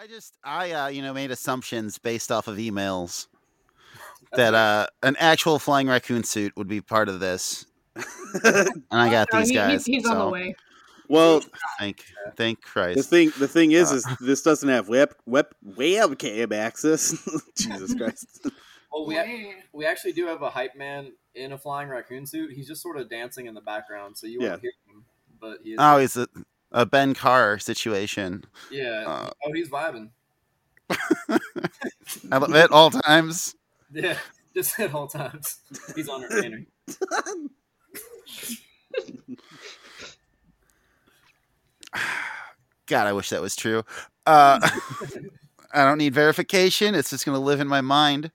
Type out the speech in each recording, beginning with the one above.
I just I uh you know made assumptions based off of emails that uh an actual flying raccoon suit would be part of this, and I got No, these he- guys. he's, he's on the way. well, Thank thank Christ. the thing the thing is Uh. is this doesn't have web web webcam access. Jesus Christ. Well, we ac- we actually do have a hype man in a flying raccoon suit. He's just sort of dancing in the background, so you Yeah. won't hear him. But he is, Oh, it's a, a Ben Carr situation. yeah. uh, oh, he's vibing. at all times. Yeah, just at all times. He's on entertaining. God, I wish that was true. Uh, I don't need verification. It's just gonna live in my mind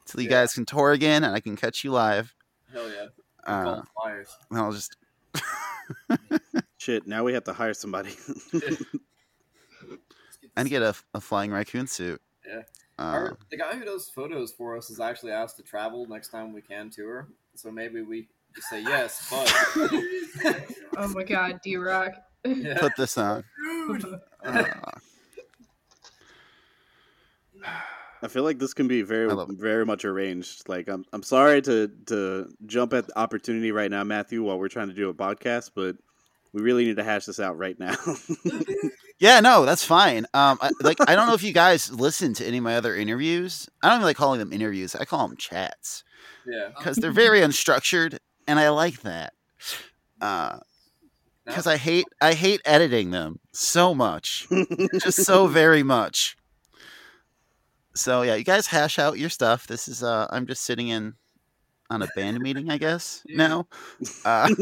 until you Yeah. guys can tour again and I can catch you live. Hell yeah. Uh, Call him flyers. and I'll just Shit, now we have to hire somebody. and get a, a flying raccoon suit. Yeah. Uh, Our, the guy who does photos for us is actually asked to travel next time we can tour. So maybe we just say yes, but Oh my god, D Rock. yeah. put this on. Uh, I feel like this can be very I love it. very much arranged. Like I'm I'm sorry to to jump at the opportunity right now, Matthew, while we're trying to do a podcast, but we really need to hash this out right now. yeah, no, that's fine. Um, I, like I don't know if you guys listen to any of my other interviews. I don't even like calling them interviews. I call them chats yeah. because they're very unstructured, and I like that. Uh, because I hate I hate editing them so much, just so very much. So yeah, you guys hash out your stuff. This is uh, I'm just sitting in on a band meeting, I guess No. Uh,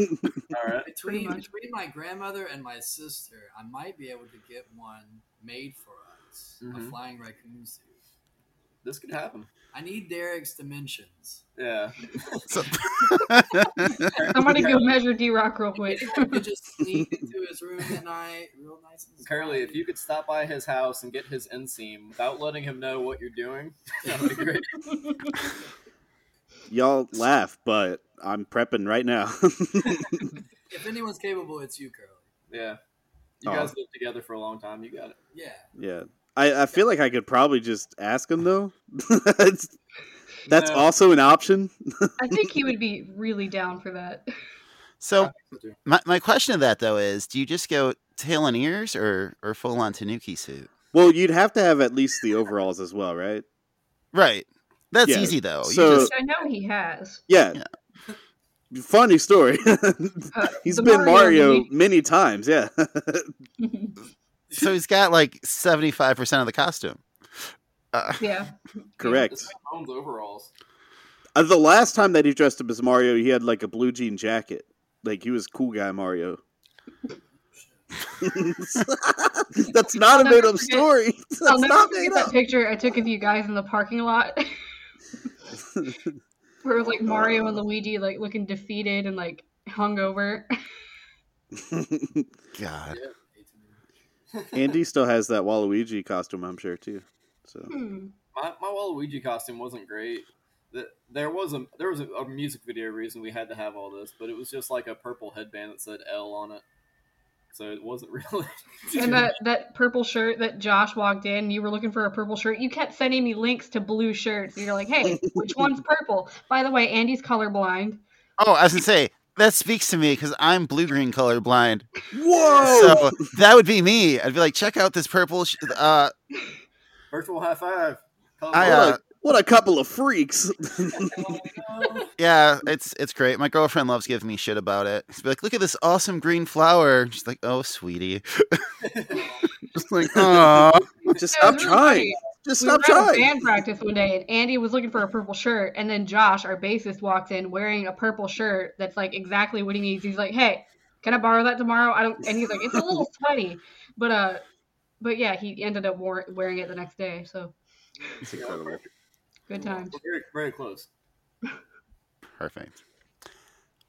All right. Between, between my grandmother and my sister, I might be able to get one made for us. A Mhm. flying raccoon suit. This could happen. I need Derek's dimensions. Yeah. so, Somebody go measure D Rock real quick. I just sneak into his room at night, real nice and Curly, if you could stop by his house and get his inseam without letting him know what you're doing, that would be great. Y'all laugh, but I'm prepping right now. If anyone's capable, it's you, Curly. Yeah. You Aw. guys lived together for a long time. You got it. Yeah. yeah. I, I feel like I could probably just ask him though. It's- That's No. also an option. I think he would be really down for that. so my my question to that though is, do you just go tail and ears or or full on Tanuki suit? Well, you'd have to have at least the overalls as well, right? Right. That's Yeah, easy though. so- you just I know he has. Yeah. Funny story. Uh, He's the been Mario movie- many times, yeah. so he's got like seventy five percent of the costume. Uh, yeah. Correct. This overalls. Uh, the last time that he dressed up as Mario, he had like a blue jean jacket. Like he was cool guy Mario. That's not a I'll never made up forget- story. I'll never not forget made that picture I took of you guys in the parking lot. Where it like Mario and Luigi like looking defeated and like hungover. God. Andy still has that Waluigi costume, I'm sure too. So Hmm. My my Waluigi costume wasn't great. The- There was a there was a, a music video reason we had to have all this, but it was just like a purple headband that said L on it, so it wasn't really. And that that purple shirt that Josh walked in, you were looking for a purple shirt. You kept sending me links to blue shirts. You're like, "Hey, which one's purple?" By the way, Andy's colorblind. Oh, I was gonna say that speaks to me because I'm blue green colorblind. Whoa! So that would be me. I'd be like, check out this purple. Sh- uh, Virtual high five. I, uh, a, what a couple of freaks. yeah, it's it's great. My girlfriend loves giving me shit about it. She's be like, look at this awesome green flower. She's like, oh, sweetie. Just like, oh, Just stop it trying. funny. Just we stop were at a trying. band practice one day, and Andy was looking for a purple shirt, and then Josh, our bassist, walks in wearing a purple shirt that's like exactly what he needs. He's like, "Hey, can I borrow that tomorrow?" I don't, and he's like, "It's a little sweaty," but uh, but yeah, he ended up wore, wearing it the next day. So It's incredible. Good times. Very very close. perfect.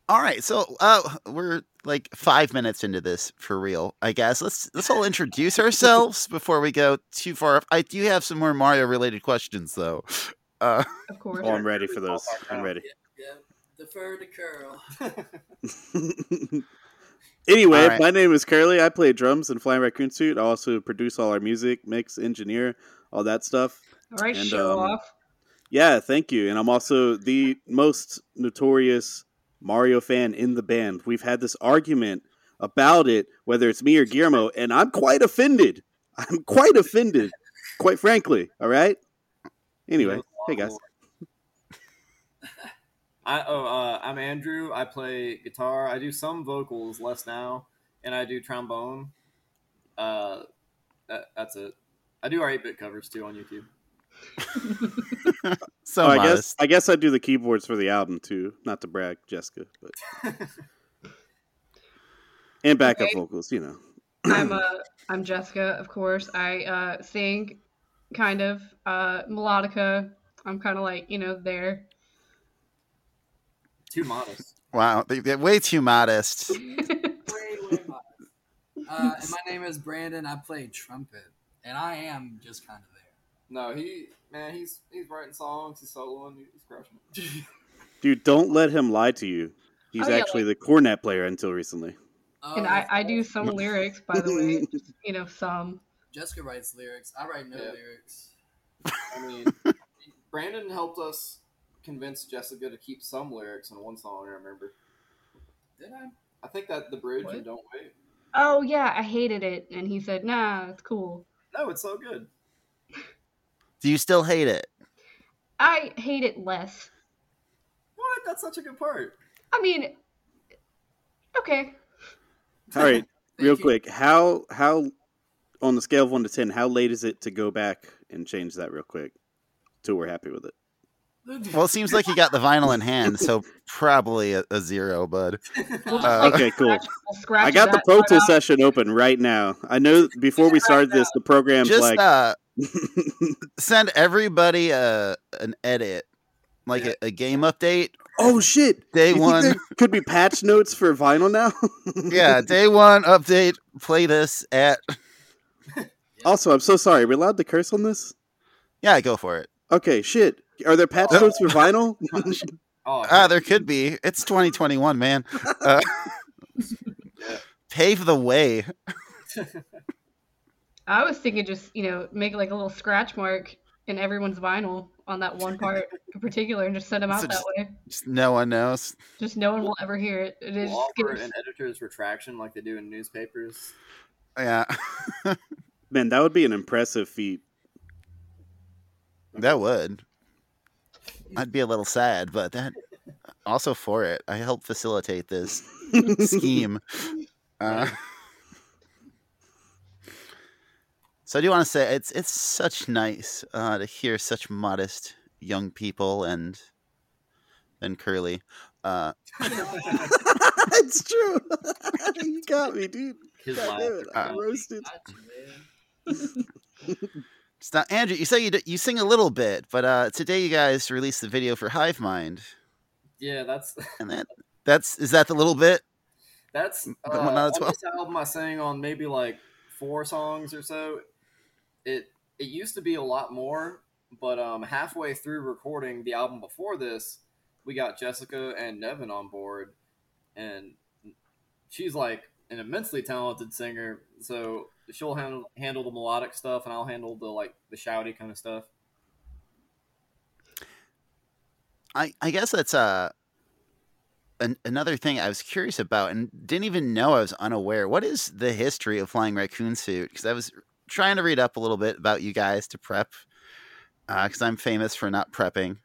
All right, so uh, we're like five minutes into this for real. I guess let's let's all introduce ourselves before we go too far. I do have some more Mario related questions though. Uh, Of course. Oh, I'm ready for those. I'm ready. Yeah, defer to Curl. Anyway, All right. my name is Curly. I play drums in Flying Raccoon Suit. I also produce all our music, mix, engineer, all that stuff. All right, And, show um, off. Yeah, thank you. And I'm also the most notorious Mario fan in the band. We've had this argument about it, whether it's me or Guillermo, and I'm quite offended. I'm quite offended, quite frankly. All right. Anyway, hey guys. I oh uh, I'm Andrew. I play guitar. I do some vocals, less now, and I do trombone. Uh, that, that's it. I do our eight bit covers too on YouTube. So Oh, I guess. I guess I do the keyboards for the album too. Not to brag, Jessica, but and backup Okay. vocals. You know. I'm uh, I'm Jessica, of course. I uh, sing, kind of uh, melodica. I'm kind of like you know there. Too modest. Wow, they- they're way too modest. Way, way modest. Uh, and my name is Brandon. I play trumpet, and I am just kind of there. No, he man, he's he's writing songs, he's soloing, he's crushing it. Dude, don't let him lie to you. He's Oh, yeah, actually the cornet player until recently. Oh, and I, that's I do some lyrics, by the way. Just, you know, some. Jessica writes lyrics. I write no Yeah. lyrics. I mean, Brandon helped us convince Jessica to keep some lyrics in one song. I remember. Did I? I think that the bridge What? and "Don't Wait." Oh yeah, I hated it, and he said, "Nah, it's cool." No, it's so good. Do you still hate it? I hate it less. What? That's such a good part. I mean, okay. All right, real quick. How how on the scale of one to ten, how late is it to go back and change that real quick till we're happy with it? Well, it seems like you got the vinyl in hand, so probably a, a zero, bud. Uh, Okay, cool. we'll I got the that Pro Tool session open right now. I know before we started this, the program's Just like, uh, send everybody a an edit, like Yeah. a, a game update. oh shit, Day You think one, there could be patch notes for vinyl now. yeah, day one update. Play this at Also, I'm so sorry. Are we allowed to curse on this? yeah, go for it. Okay, shit. Are there patch Oh. notes for vinyl? Oh, Ah, there could be. It's 2021, man. Uh, pave the way. I was thinking just you know make like a little scratch mark in everyone's vinyl on that one part in particular, and just send them out So that just- way. Just no one knows. Just no one will ever hear it. It is We'll just offer an editor's retraction like they do in newspapers. Yeah, Man, that would be an impressive feat. that would. I'd be a little sad, but that also for it. I helped facilitate this scheme. Uh, so I do want to say it's it's such nice uh, to hear such modest young people and and Curly. Uh, it's true. you got me, dude. His God laugh. damn it, I Uh, roasted. Got you, it's not, Andrew, you say you, d- you sing a little bit, but uh, today you guys released the video for Hive Mind, Yeah, that's and that that's is that the little bit? that's uh, The one out of on this album. I sang on maybe like four songs or so. It it used to be a lot more, but um, halfway through recording the album before this, we got Jessica and Nevin on board, and she's like an immensely talented singer. So she'll handle handle the melodic stuff, and I'll handle the like the shouty kind of stuff. I I guess that's uh an, another thing I was curious about and didn't even know I was unaware. What is the history of Flying Raccoon Suit? Because I was trying to read up a little bit about you guys to prep, because I'm famous for not prepping.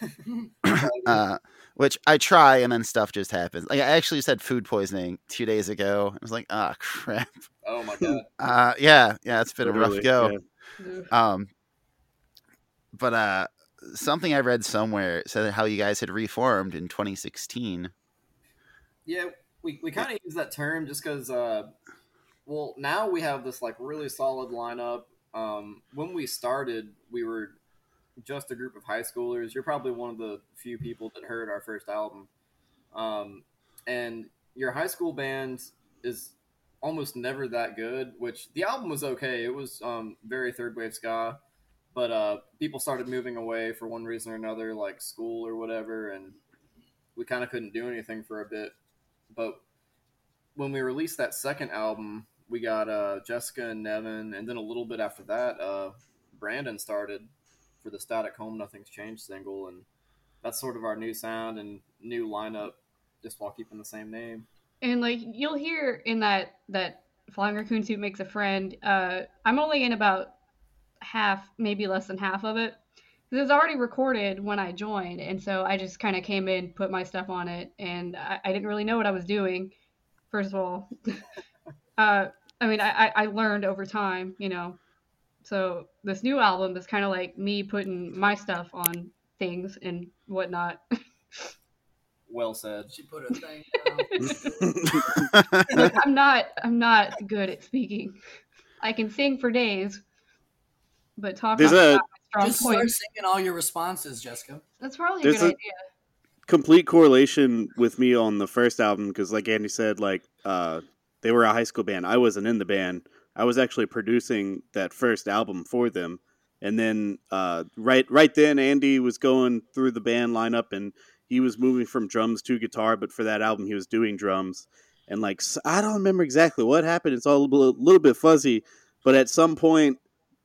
uh, which I try and then stuff just happens. Like I actually just had food poisoning two days ago. I was like, ah, crap. Oh my god! Uh, yeah, yeah, it's been a rough go. yeah. Um, but uh, something I read somewhere said how you guys had reformed in 2016. Yeah, we, we kind of use that term just because, uh, well, now we have this like really solid lineup. Um, when we started, we were just a group of high schoolers. You're probably one of the few people that heard our first album. Um, and your high school band is almost never that good, which the album was okay. It was um, very third wave ska, but uh, people started moving away for one reason or another, like school or whatever, and we kind of couldn't do anything for a bit. But when we released that second album, we got uh, Jessica and Nevin, and then a little bit after that, uh, Brandon started for the Static Home Nothing's Changed single, and that's sort of our new sound and new lineup, just while keeping the same name. And like you'll hear in that that Flying Raccoon Suit makes a friend. Uh, I'm only in about half, maybe less than half of it. It was already recorded when I joined, and so I just kind of came in, put my stuff on it, and I, I, didn't really know what I was doing. First of all, uh, I mean, I, I learned over time, you know. So this new album is kind of like me putting my stuff on things and whatnot. Well said. She put her thing. Look, I'm not. I'm not good at speaking. I can sing for days, but talk There's about a- my strong Just start points. singing all your responses, Jessica. That's probably a good a- idea. complete correlation with me on the first album because like andy said like uh they were a high school band. I wasn't in the band. I was actually producing that first album for them. And then uh right right then andy was going through the band lineup and he was moving from drums to guitar but for that album he was doing drums. And like I don't remember exactly what happened. It's all a little, bit fuzzy but at some point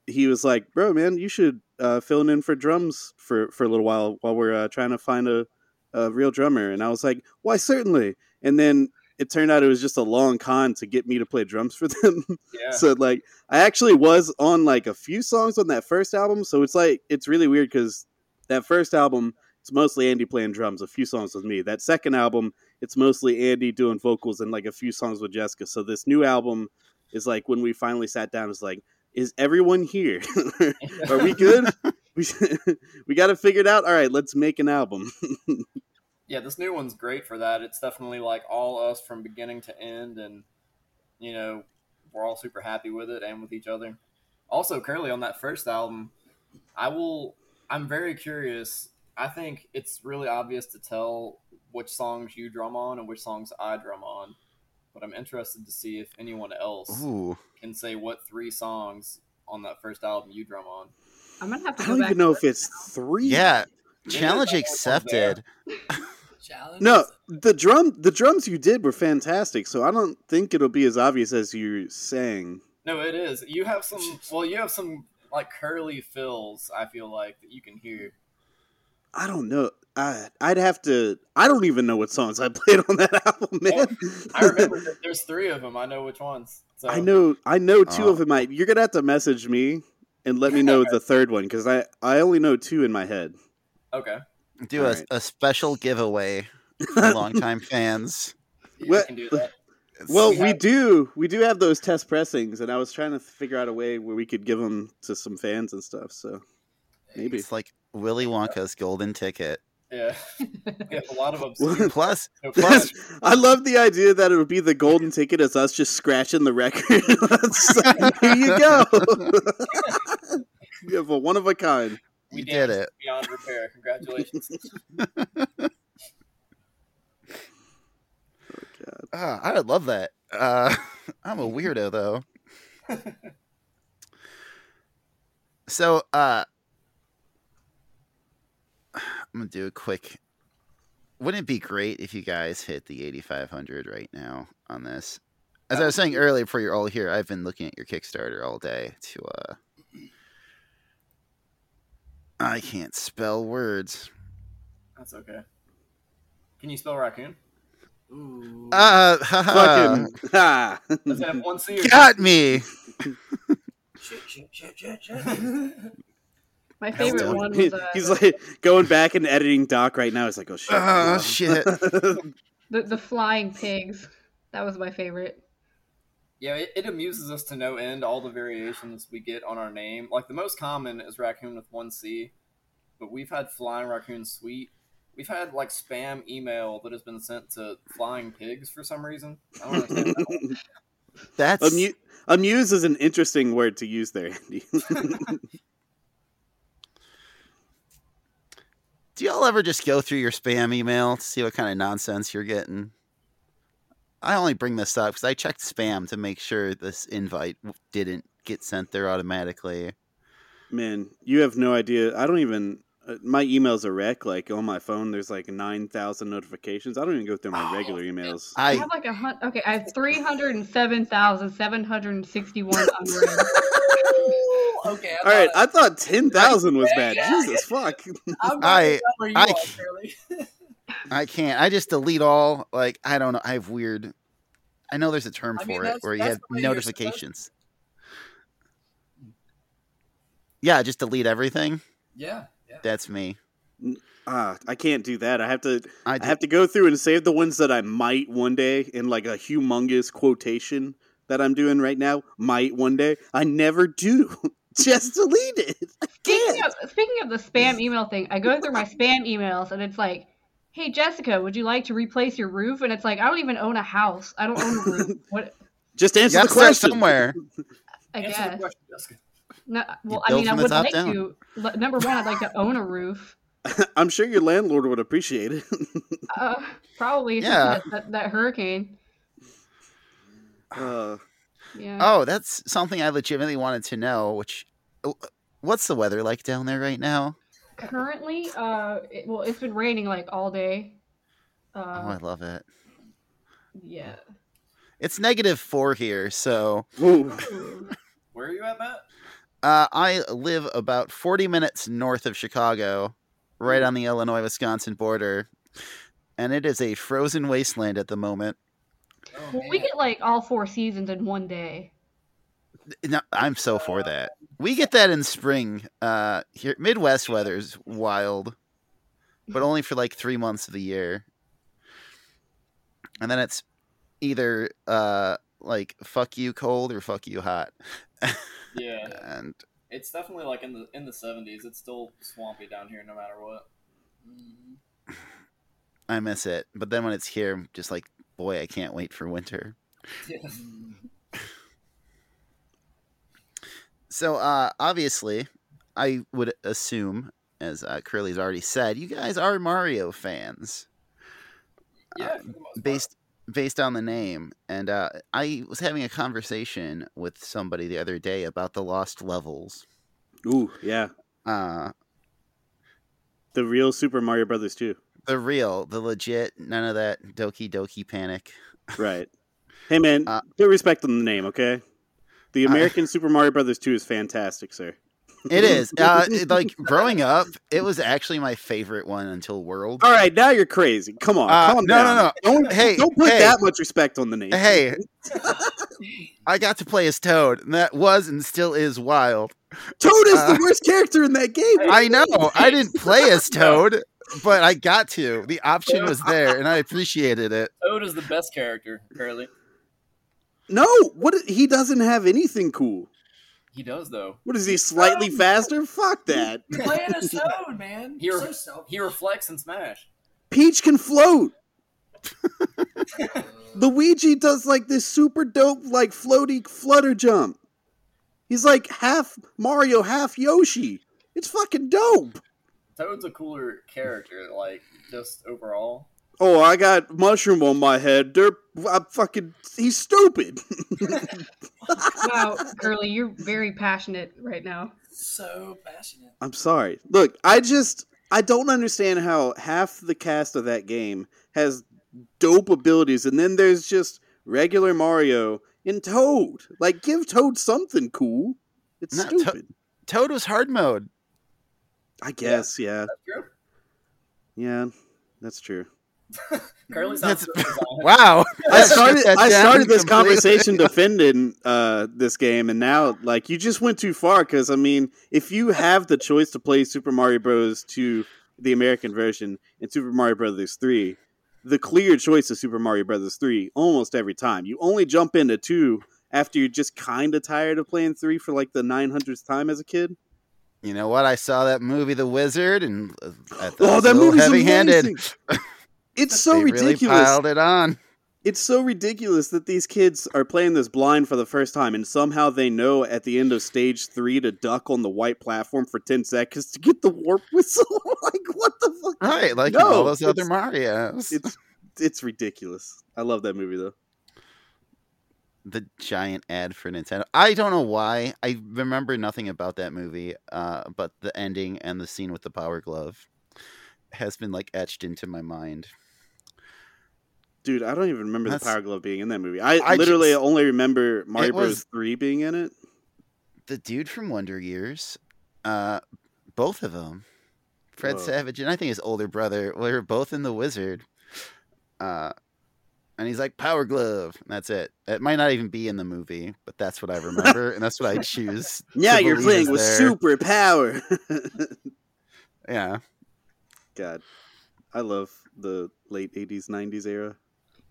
he was like bro man you should uh fill in for drums for for a little while while we're uh, trying to find a a real drummer. And i was like why certainly. And then it turned out it was just a long con to get me to play drums for them. Yeah. so like i actually was on like a few songs on that first album so it's like it's really weird because that first album it's mostly andy playing drums a few songs with me. That second album it's mostly andy doing vocals and like a few songs with jessica. So this new album is like when we finally sat down it's like is everyone here? Are we good? We, we got to figure it out. All right let's make an album yeah, this new one's great for that. It's definitely like all us from beginning to end, and you know, we're all super happy with it and with each other. Also, Curly on that first album, I will. I'm very curious. I think it's really obvious to tell which songs you drum on and which songs I drum on, but I'm interested to see if anyone else Ooh. can say what three songs on that first album you drum on. I'm gonna have to I go don't back. even to know if listen it's three. Yeah. Yeah, Challenge accepted. Challenge. No, the drum the drums you did were fantastic, so I don't think it'll be as obvious as you're saying. No, it is. You have some. Well, you have some like curly fills. I feel like that you can hear. I don't know. I I'd have to. I don't even know what songs I played on that album, man. I remember that there's three of them. I know which ones. So I know. I know two Oh. of them. I, you're gonna have to message me and let me know the third one because I I only know two in my head. Okay. Do a, Alright. a special giveaway for longtime fans. Yeah, What- We can do that. Well, We we do. We do have those test pressings, and I was trying to figure out a way where we could give them to some fans and stuff. So maybe. It's like Willy Wonka's golden ticket. Yeah. we have a lot of obscure. Plus, no plus. I love the idea that it would be the golden ticket as us just scratching the record. That's- Here you go. you have a one of a kind. We you did it. beyond repair. Congratulations. Ah, I would love that. Uh, I'm a weirdo though. so, uh, I'm gonna do a quick. Wouldn't it be great if you guys hit the 8,500 right now on this? As I was saying earlier, before you're all here, I've been looking at your Kickstarter all day to. uh I can't spell words. That's okay. Can you spell raccoon? Ooh. Uh, haha, Fucking ha. Does it have one C or got me. Shit, shit, shit, shit, shit. My favorite one was uh, he's like going back and editing Doc right now. He's like, oh shit. Oh, shit. the the flying pigs. That was my favorite. Yeah, it, it amuses us to no end all the variations we get on our name. Like the most common is raccoon with one C, but we've had flying raccoon sweet. We've had like spam email that has been sent to flying pigs for some reason. I don't understand that. That's Amu- amuse is an interesting word to use there, Andy. Do y'all ever just go through your spam email to see what kind of nonsense you're getting? I only bring this up because I checked spam to make sure this invite didn't get sent there automatically. Man, you have no idea. I don't even. uh, my email's a wreck. Like on my phone, there's like nine thousand notifications. I don't even go through my Oh, regular emails. I I have like a hun- okay. I have three hundred and seven thousand seven hundred and sixty-one unread. okay. All right, I I thought ten thousand was bad. Yeah. Jesus fuck. I'm I- you I are, c- Curly. I can't. I just delete all. Like I don't know. I have weird. I know there's a term I mean, for it where you have the supposed notifications. Yeah, just delete everything. yeah, yeah. That's me. Ah, I can't do that. I have to. I, I have to go through and save the ones that I might one day in like a humongous quotation that I'm doing right now. Might one day. I never do. Just delete it. Speaking of, speaking of the spam email thing, I go through my spam emails and it's like, "Hey Jessica, would you like to replace your roof?" And it's like, I don't even own a house. I don't own a roof. What? Just answer gotta the question. somewhere. I Answer the guess. question, Jessica. No, well, I mean, I would like down. to. Number one, I'd like to own a roof. I'm sure your landlord would appreciate it. Uh, probably. Yeah. That, that, that hurricane. uh, Yeah. Oh, that's something I legitimately wanted to know. Which, uh, what's the weather like down there right now? Currently, uh, it, well, it's been raining like all day. oh, I Uh, love it. yeah. It's negative four here, so. Where are you at, Matt? uh, I live about forty minutes north of Chicago, right on the Illinois-Wisconsin border, and it is a frozen wasteland at the moment. Oh, Well, we get like all four seasons in one day. No, I'm so for that. We get that in spring. Uh, here, Midwest weather's wild, but only for like three months of the year, and then it's either uh like fuck you cold or fuck you hot, Yeah, and it's definitely like in the in the seventies. It's still swampy down here, no matter what. Mhm. I miss it. But then when it's here, I'm just like, boy, I can't wait for winter. Yeah. So uh, obviously, I would assume, as uh, Curly's already said, you guys are Mario fans. Yeah, for the most part. based based on the name and uh, i was having a conversation with somebody the other day about the lost levels Ooh, yeah. uh, The real Super Mario Brothers too. the real the legit none of that doki doki panic Right. Hey man, Uh, put respect on the name, okay? The I- American Super Mario Brothers 2 is fantastic, sir. it is uh, it- like growing up it was actually my favorite one until world All right, now you're crazy. Come on, Uh, calm no, no, down. no. Don't, Hey, don't put hey. that much respect on the name. hey i got to play as toad and that was and still is wild Toad is uh, the worst character in that game. i know i didn't play as toad but i got to the option was there and i appreciated it Toad is the best character, Curly. No, what? He doesn't have anything cool. He does though. What is he? Slightly Oh. faster? Fuck that. You're playing a Toad, man. You're- so. He reflects and smash. Peach can float. Luigi does like this super dope, like floaty flutter jump. He's like half Mario, half Yoshi. It's fucking dope. Toad's a cooler character, like just overall. Oh, I got mushroom on my head. Derp, I'm fucking. He's stupid. Wow, Curly, you're very passionate right now. so passionate. I'm sorry. Look, I just I don't understand how half the cast of that game has dope abilities, and then there's just regular Mario and Toad. Like, give Toad something cool. It's No, To- stupid. toad was hard mode I guess, yeah. That's true. yeah, that's true. Curly sounds That's- Wow. I started I started this completely. conversation defending uh, this game, and now like you just went too far. Because I mean, if you have the choice to play Super Mario Bros. 2 the American version and Super Mario Brothers three, the clear choice is Super Mario Brothers three almost every time. You only jump into two after you're just kind of tired of playing three for like the nine hundredth time as a kid. You know what? I saw that movie, The Wizard, and uh, I thought Oh, that a little movie's heavy-handed. It's so they really ridiculous. piled it on. it's so ridiculous that these kids are playing this blind for the first time and somehow they know at the end of stage three to duck on the white platform for 10 seconds to get the warp whistle like what the fuck Right, like No, all those other Marios. it's it's ridiculous i love that movie though the giant ad for Nintendo. I don't know why. I remember nothing about that movie, uh, but the ending and the scene with the Power Glove has been like etched into my mind. Dude, I don't even remember That's- the Power Glove being in that movie. I, I literally just- only remember Mario It Bros. was- 3 being in it. The dude from Wonder Years, uh, both of them, Fred Whoa. Savage and I think his older brother, were both in The Wizard. Uh, and he's like Power Glove. And that's it. It might not even be in the movie, but that's what I remember, and that's what I choose. Yeah, you're playing with super power. Yeah. God, I love the late 80s, 90s era.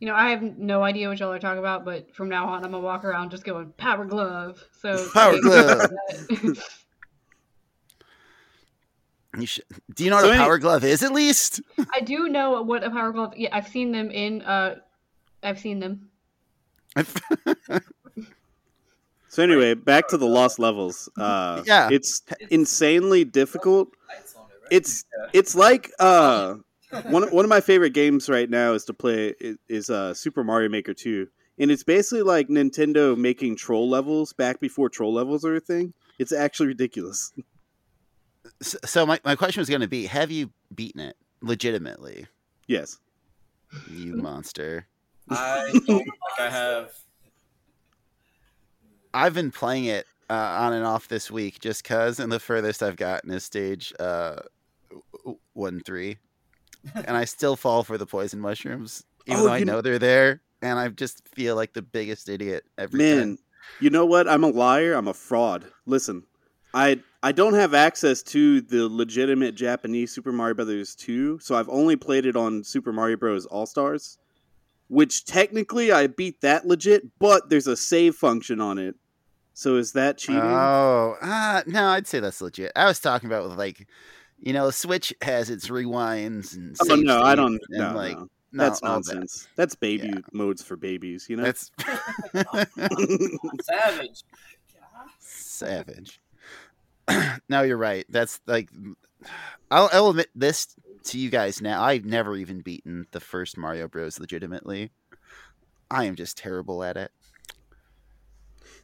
You know, I have no idea what y'all are talking about, but from now on, I'm gonna walk around just going Power Glove. So Power Glove. glove. You should, do you know what So a any- Power Glove is? At least. I do know what a Power Glove. Yeah, I've seen them in. uh I've seen them. So anyway, back to the lost levels. Uh, Yeah. it's insanely difficult. Lights on it, right? It's it's like uh, one of- one of my favorite games right now is to play is, is uh, Super Mario Maker 2. And it's basically like Nintendo making troll levels back before troll levels are a thing. It's actually ridiculous. S- so my, my question was going to be: Have you beaten it legitimately, Yes. you monster? I don't think I have. I've been playing it uh, on and off this week just cause, and the furthest I've gotten is stage uh, one three, and I still fall for the poison mushrooms, even Oh, though I you- know they're there, and I just feel like the biggest idiot every Man, time. you know what? I'm a liar. I'm a fraud. Listen, I I don't have access to the legitimate Japanese Super Mario Brothers 2, so I've only played it on Super Mario Bros. All Stars, which technically I beat that legit, but there's a save function on it. So is that cheating? Oh, ah, no, I'd say that's legit. I was talking about with like, you know, Switch has its rewinds and. oh no, I don't. and, No, like, no. no, that's all that. nonsense. That's baby modes for babies. You know. That's Savage. savage. no, you're right. That's like, I'll, I'll admit this to you guys now. I've never even beaten the first Mario Bros. legitimately. I am just terrible at it.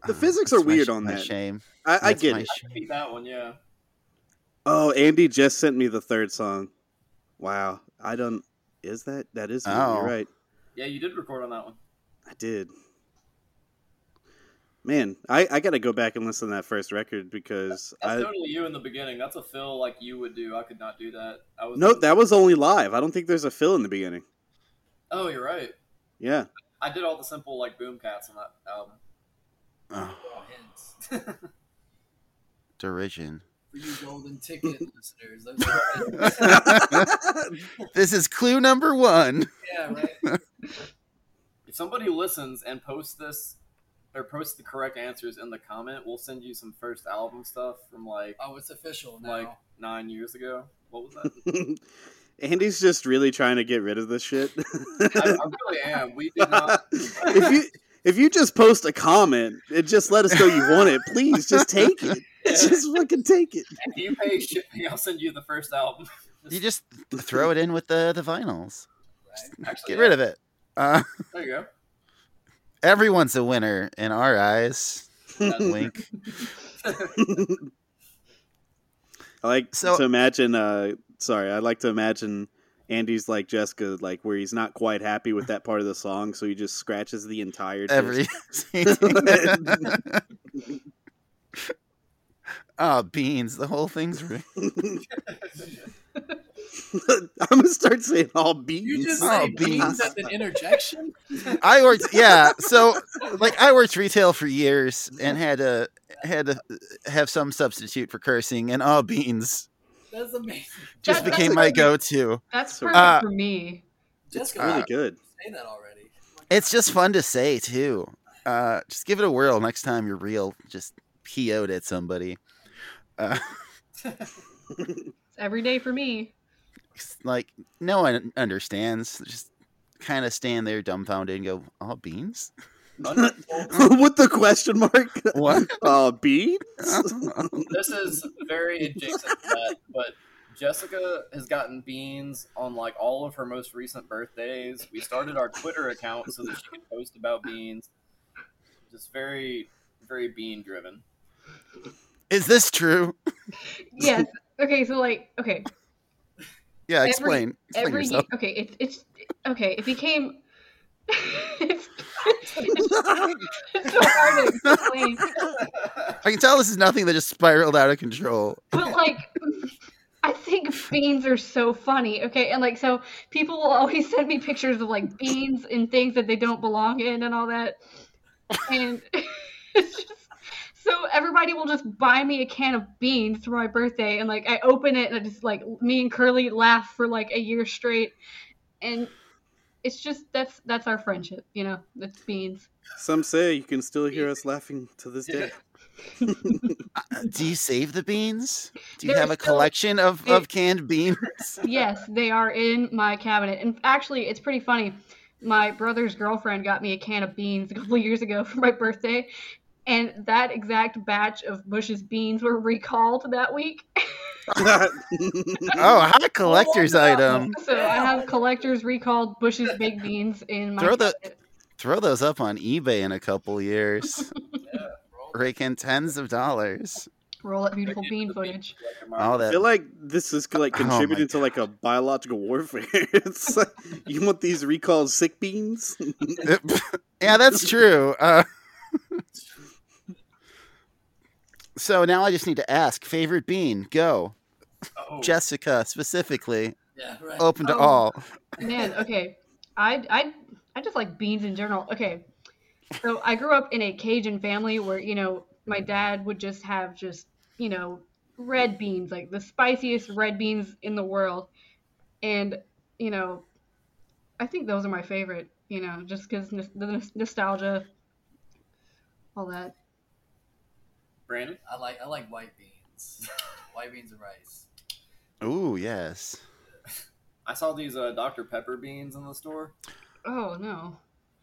The Ah, physics are weird sh- on my that. Shame. I, I get my it. shame. Beat that one, yeah. Oh, Andy just sent me the third song. Wow, I don't. Is that that is? me. Oh. You're right. Yeah, you did record on that one. I did. Man, I, I got to go back and listen to that first record because That's I totally you in the beginning. That's a fill like you would do. I could not do that. I was no, that was only live. I don't think there's a fill in the beginning. Oh, you're right. Yeah, I did all the simple like boom cats on that album. Oh, Oh, hints. derision. For you golden ticket listeners. Those are this is clue number one. yeah, right. If somebody listens and posts this or posts the correct answers in the comment, we'll send you some first album stuff from like Oh, it's official now. like nine years ago. What was that? Andy's just really trying to get rid of this shit. I, I really am. We did not. if you if you just post a comment and just let us know you want it, please just take it. Just fucking take it. If you pay shipping, I'll send you the first album. You just throw it in with the the vinyls. Right? Actually, Get rid of it. Uh, There you go. everyone's a winner in our eyes. Wink. I like So- to imagine. Uh, sorry, I like to imagine Andy's like Jessica, like where he's not quite happy with that part of the song, so he just scratches the entire. Every. Oh, beans! The whole thing's. Re- I'm gonna start saying all beans. You beans. just Oh, say beans. beans as an interjection? I worked. Yeah, so like I worked retail for years and had to had to have some substitute for cursing, and all beans That's amazing. just That- became that's my go-to. That's perfect Uh, for me. Jessica, really Uh, good. say that already. It's just fun to say too. Uh, just give it a whirl next time you're real. Just PO'd at somebody. Uh, It's every day for me. like no one understands. Just kind of stand there dumbfounded and go, "Oh, beans." With the question mark. What? Uh, beans. this is very adjacent to that, but Jessica has gotten beans on like all of her most recent birthdays. We started our Twitter account so that she could post about beans. just very very bean driven. Is this true? Yes. Okay. So like, okay, Yeah, Every- explain. explain every okay, it's it's okay. If he came, it's, it's, it's so hard to explain. I can tell this is nothing that just spiraled out of control. But like, I think beans are so funny. Okay, and like, so people will always send me pictures of like beans and things that they don't belong in and all that, and it's just so everybody will just buy me a can of beans for my birthday, and like I open it and I just like me and Curly laugh for like a year straight, and it's just that's that's our friendship, you know. It's beans. Some say you can still hear us laughing to this day. Uh, Do you save the beans? Do you They're have a still- collection of, they- of canned beans? yes, they are in my cabinet. And actually, it's pretty funny. My brother's girlfriend got me a can of beans a couple of years ago for my birthday, and that exact batch of Bush's beans were recalled that week. oh, hot collector's Oh, no. item. so I have collectors recalled Bush's baked beans in my Throw the- cabinet. Throw those up on eBay in a couple years. Rake in tens of dollars. roll up beautiful bean footage. All I that. feel like this is like Oh contributing to like a biological warfare. it's like, you want these recalled sick beans? yeah, that's true. Uh, so now I just need to ask favorite bean. Go. Oh, Jessica specifically. Yeah, right. Open to Oh. all. Man, okay. I I I just like beans in general. Okay. So I grew up in a Cajun family where, you know, my dad would just have just, you know, red beans, like the spiciest red beans in the world. And, you know, I think those are my favorite, you know, just cuz the nos- nostalgia all that. Brandon. I like I like white beans. white beans and rice. Ooh, yes. I saw these uh, Dr Pepper beans in the store. Oh, no.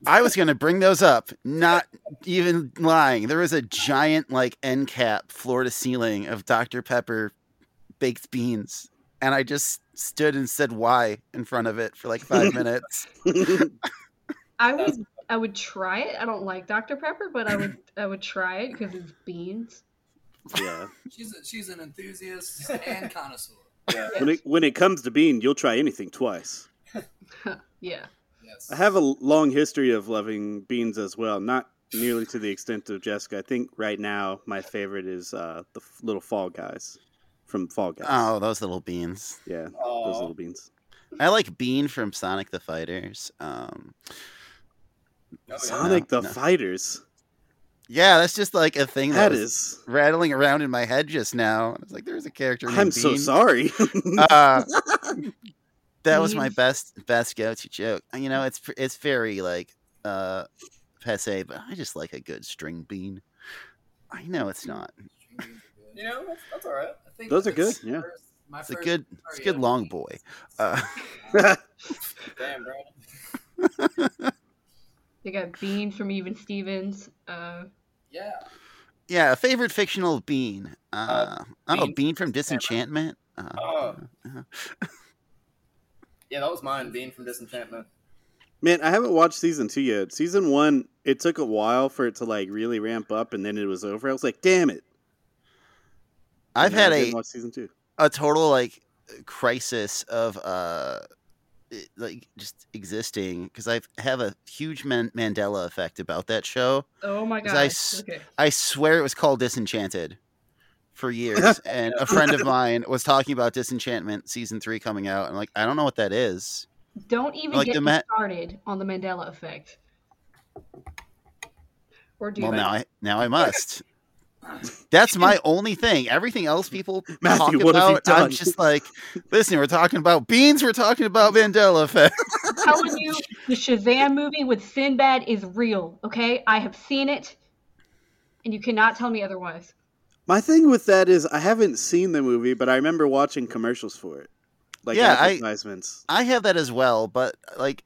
I was going to bring those up, not even lying. There was a giant, like, end cap, floor to ceiling of Dr. Pepper baked beans. And I just stood and said why in front of it for like five minutes. I would I would try it. I don't like Dr Pepper, but I would I would try it because it's beans. yeah. She's a, she's an enthusiast and connoisseur. Yeah. When it when it comes to bean, you'll try anything twice. yeah. Yes. I have a long history of loving beans as well, not nearly to the extent of Jessica. I think right now my favorite is uh, the f- little Fall Guys from Fall Guys. Oh, those little beans. yeah, those little beans. I like Bean from Sonic the Fighters. Um, Oh, yeah. Sonic the no. Fighters. yeah, that's just like a thing that, That was is. rattling around in my head just now. I was like, there's a character named I'm so sorry. Uh, that was my best best go-to joke. You know, it's it's very like uh passe, but I just like a good string bean. I know it's not. String beans are good. You know, that's, that's all right. I think Those are good, yeah. first- my It's a good it's a good long beans. boy. Uh, Damn, Brandon. They got beans from Even Stevens. Uh, Yeah. yeah, a favorite fictional bean. Uh, oh, Bean Bean from Disenchantment. Uh, Oh. uh, Yeah, that was mine. Bean from Disenchantment. Man, I haven't watched season two yet. Season one, it took a while for it to like really ramp up, and then it was over. I was like, "Damn it!" I've And had I a didn't watch season two. a total like crisis of uh i- Eh, like just existing because I have a huge Man- Mandela effect about that show. oh my god. I Okay. I swear it was called Disenchanted for years, and a friend of mine was talking about Disenchantment season three coming out. I'm like, I don't know what that is. Don't even Like get me Ma- started on the Mandela effect. Or do well, I? now I now I must. That's my only thing. Everything else people Matthew, talk what about, I'm just like, listen, we're talking about beans. We're talking about Mandela effect. I'm telling you, the Shazam movie with Sinbad is real. Okay, I have seen it, and you cannot tell me otherwise. My thing with that is I haven't seen the movie, but I remember watching commercials for it, like Yeah, I- advertisements. I have that as well, but like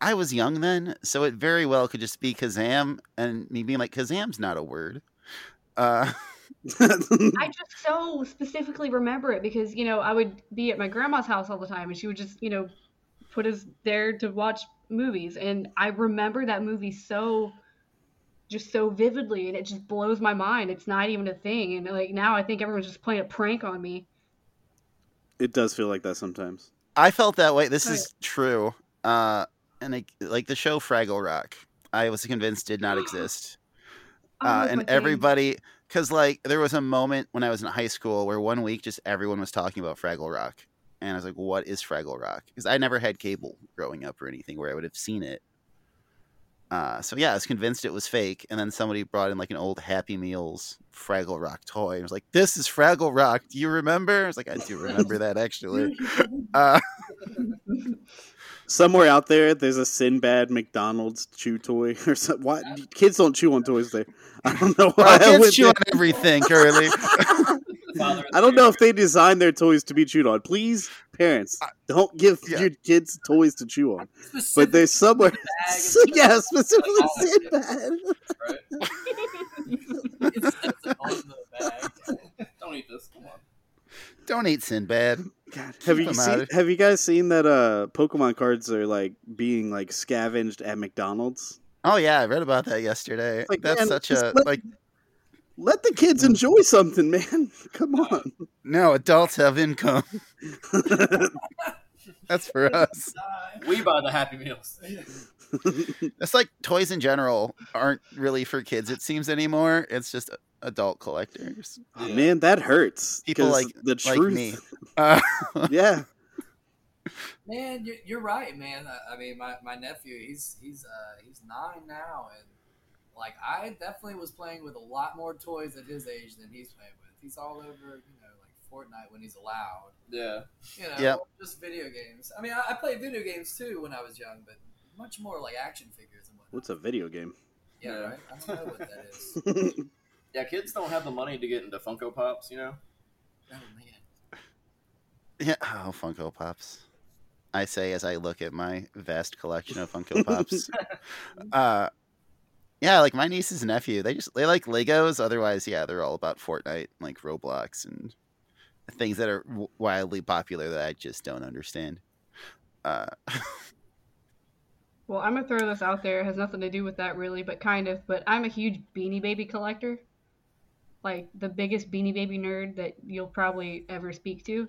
I was young then, so it very well could just be Kazam and me being like, Kazam's not a word. Uh, I just so specifically remember it because you know I would be at my grandma's house all the time, and she would just you know put us there to watch movies, and I remember that movie so just so vividly and it just blows my mind. It's not even a thing. And like now I think everyone's just playing a prank on me. It does feel like that sometimes. I felt that way. This Right. is true. Uh, and like, like the show Fraggle Rock, I was convinced did not exist. Oh, uh, and everybody, because like there was a moment when I was in high school where one week just everyone was talking about Fraggle Rock, and I was like, "What is Fraggle Rock?" Because I never had cable growing up or anything where I would have seen it. Uh, so yeah, I was convinced it was fake, and then somebody brought in like an old Happy Meals Fraggle Rock toy. I was like, "This is Fraggle Rock. Do you remember?" I was like, "I do remember that actually." Uh, Somewhere out there, there's a Sinbad McDonald's chew toy or something. Why uh, kids don't chew on toys there? I don't know why. well, I kids went chew on everything, Curly. I don't know if they designed their toys to be chewed on. Please, parents, don't give yeah. your kids toys to chew on. But Specific there's somewhere, bag. yeah, specifically Like Sinbad. right? It says on the bag. Don't eat this. Come on. Don't eat Sinbad. God, have you seen? Have you guys seen that? Uh, Pokemon cards are like being like scavenged at McDonald's. Oh yeah, I read about that yesterday. Like, That's man, such a let- like. Let the kids enjoy something, man. Come on. No, adults have income. That's for us. We buy the Happy Meals. It's like toys in general aren't really for kids. It seems anymore. It's just adult collectors, Oh, man, that hurts. People like the like truth. me. Uh, Yeah. Man, you're, you're right, man. I, I mean, my, my nephew, he's he's uh, he's nine now, and like I definitely was playing with a lot more toys at his age than he's playing with. He's all over, you know, like Fortnite when he's allowed. Yeah. You know, Yep. just video games. I mean, I, I played video games too when I was young, but much more like action figures and whatnot. What's a video game? Yeah, Yeah. right. I don't know what that is. Yeah, kids don't have the money to get into Funko Pops, you know? Oh man. yeah. Oh, Funko Pops. I say as I look at my vast collection of Funko Pops. uh, yeah, like my nieces and nephew, they just they like Legos. Otherwise, yeah, they're all about Fortnite, like Roblox, and things that are w- wildly popular that I just don't understand. Uh, Well, I'm gonna throw this out there. It has nothing to do with that really, but kind of. But I'm a huge Beanie Baby collector. Like the biggest Beanie Baby nerd that you'll probably ever speak to.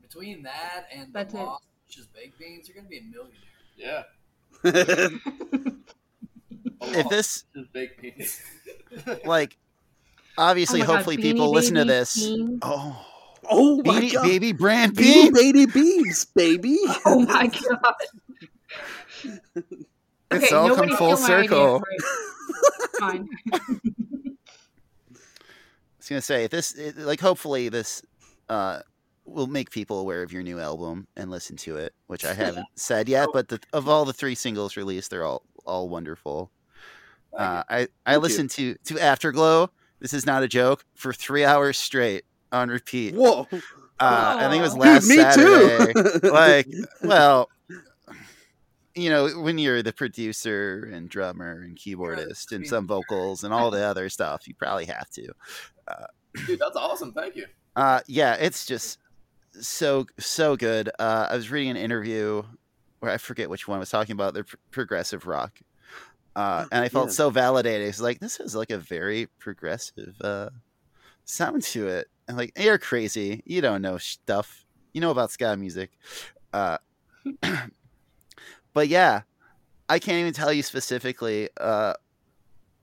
Between that and That's the it. lost, which is baked beans, you're gonna be a millionaire. Yeah. if this Just baked beans. like obviously Oh my God, hopefully Beanie people listen to this Beans. oh oh my baby, god. baby brand Beanie bean baby beans, baby. Oh my god. It's all come full steal my idea. circle. Fine. I was gonna say this it, like hopefully this uh will make people aware of your new album and listen to it which i haven't said yet but the, of all the three singles released they're all all wonderful uh, i i Thank you. listened to to afterglow this is not a joke for three hours straight on repeat Whoa. uh, i think it was last Dude, me saturday too. like well you know when you're the producer and drummer and keyboardist and some vocals and all the other stuff you probably have to Dude, that's awesome. Thank you. uh yeah it's just so so good uh i was reading an interview where i forget which one was talking about the pr- progressive rock uh and i felt Yeah. so validated it's like this is like a very progressive uh sound to it and like you're crazy you don't know stuff you know about ska music uh but yeah i can't even tell you specifically uh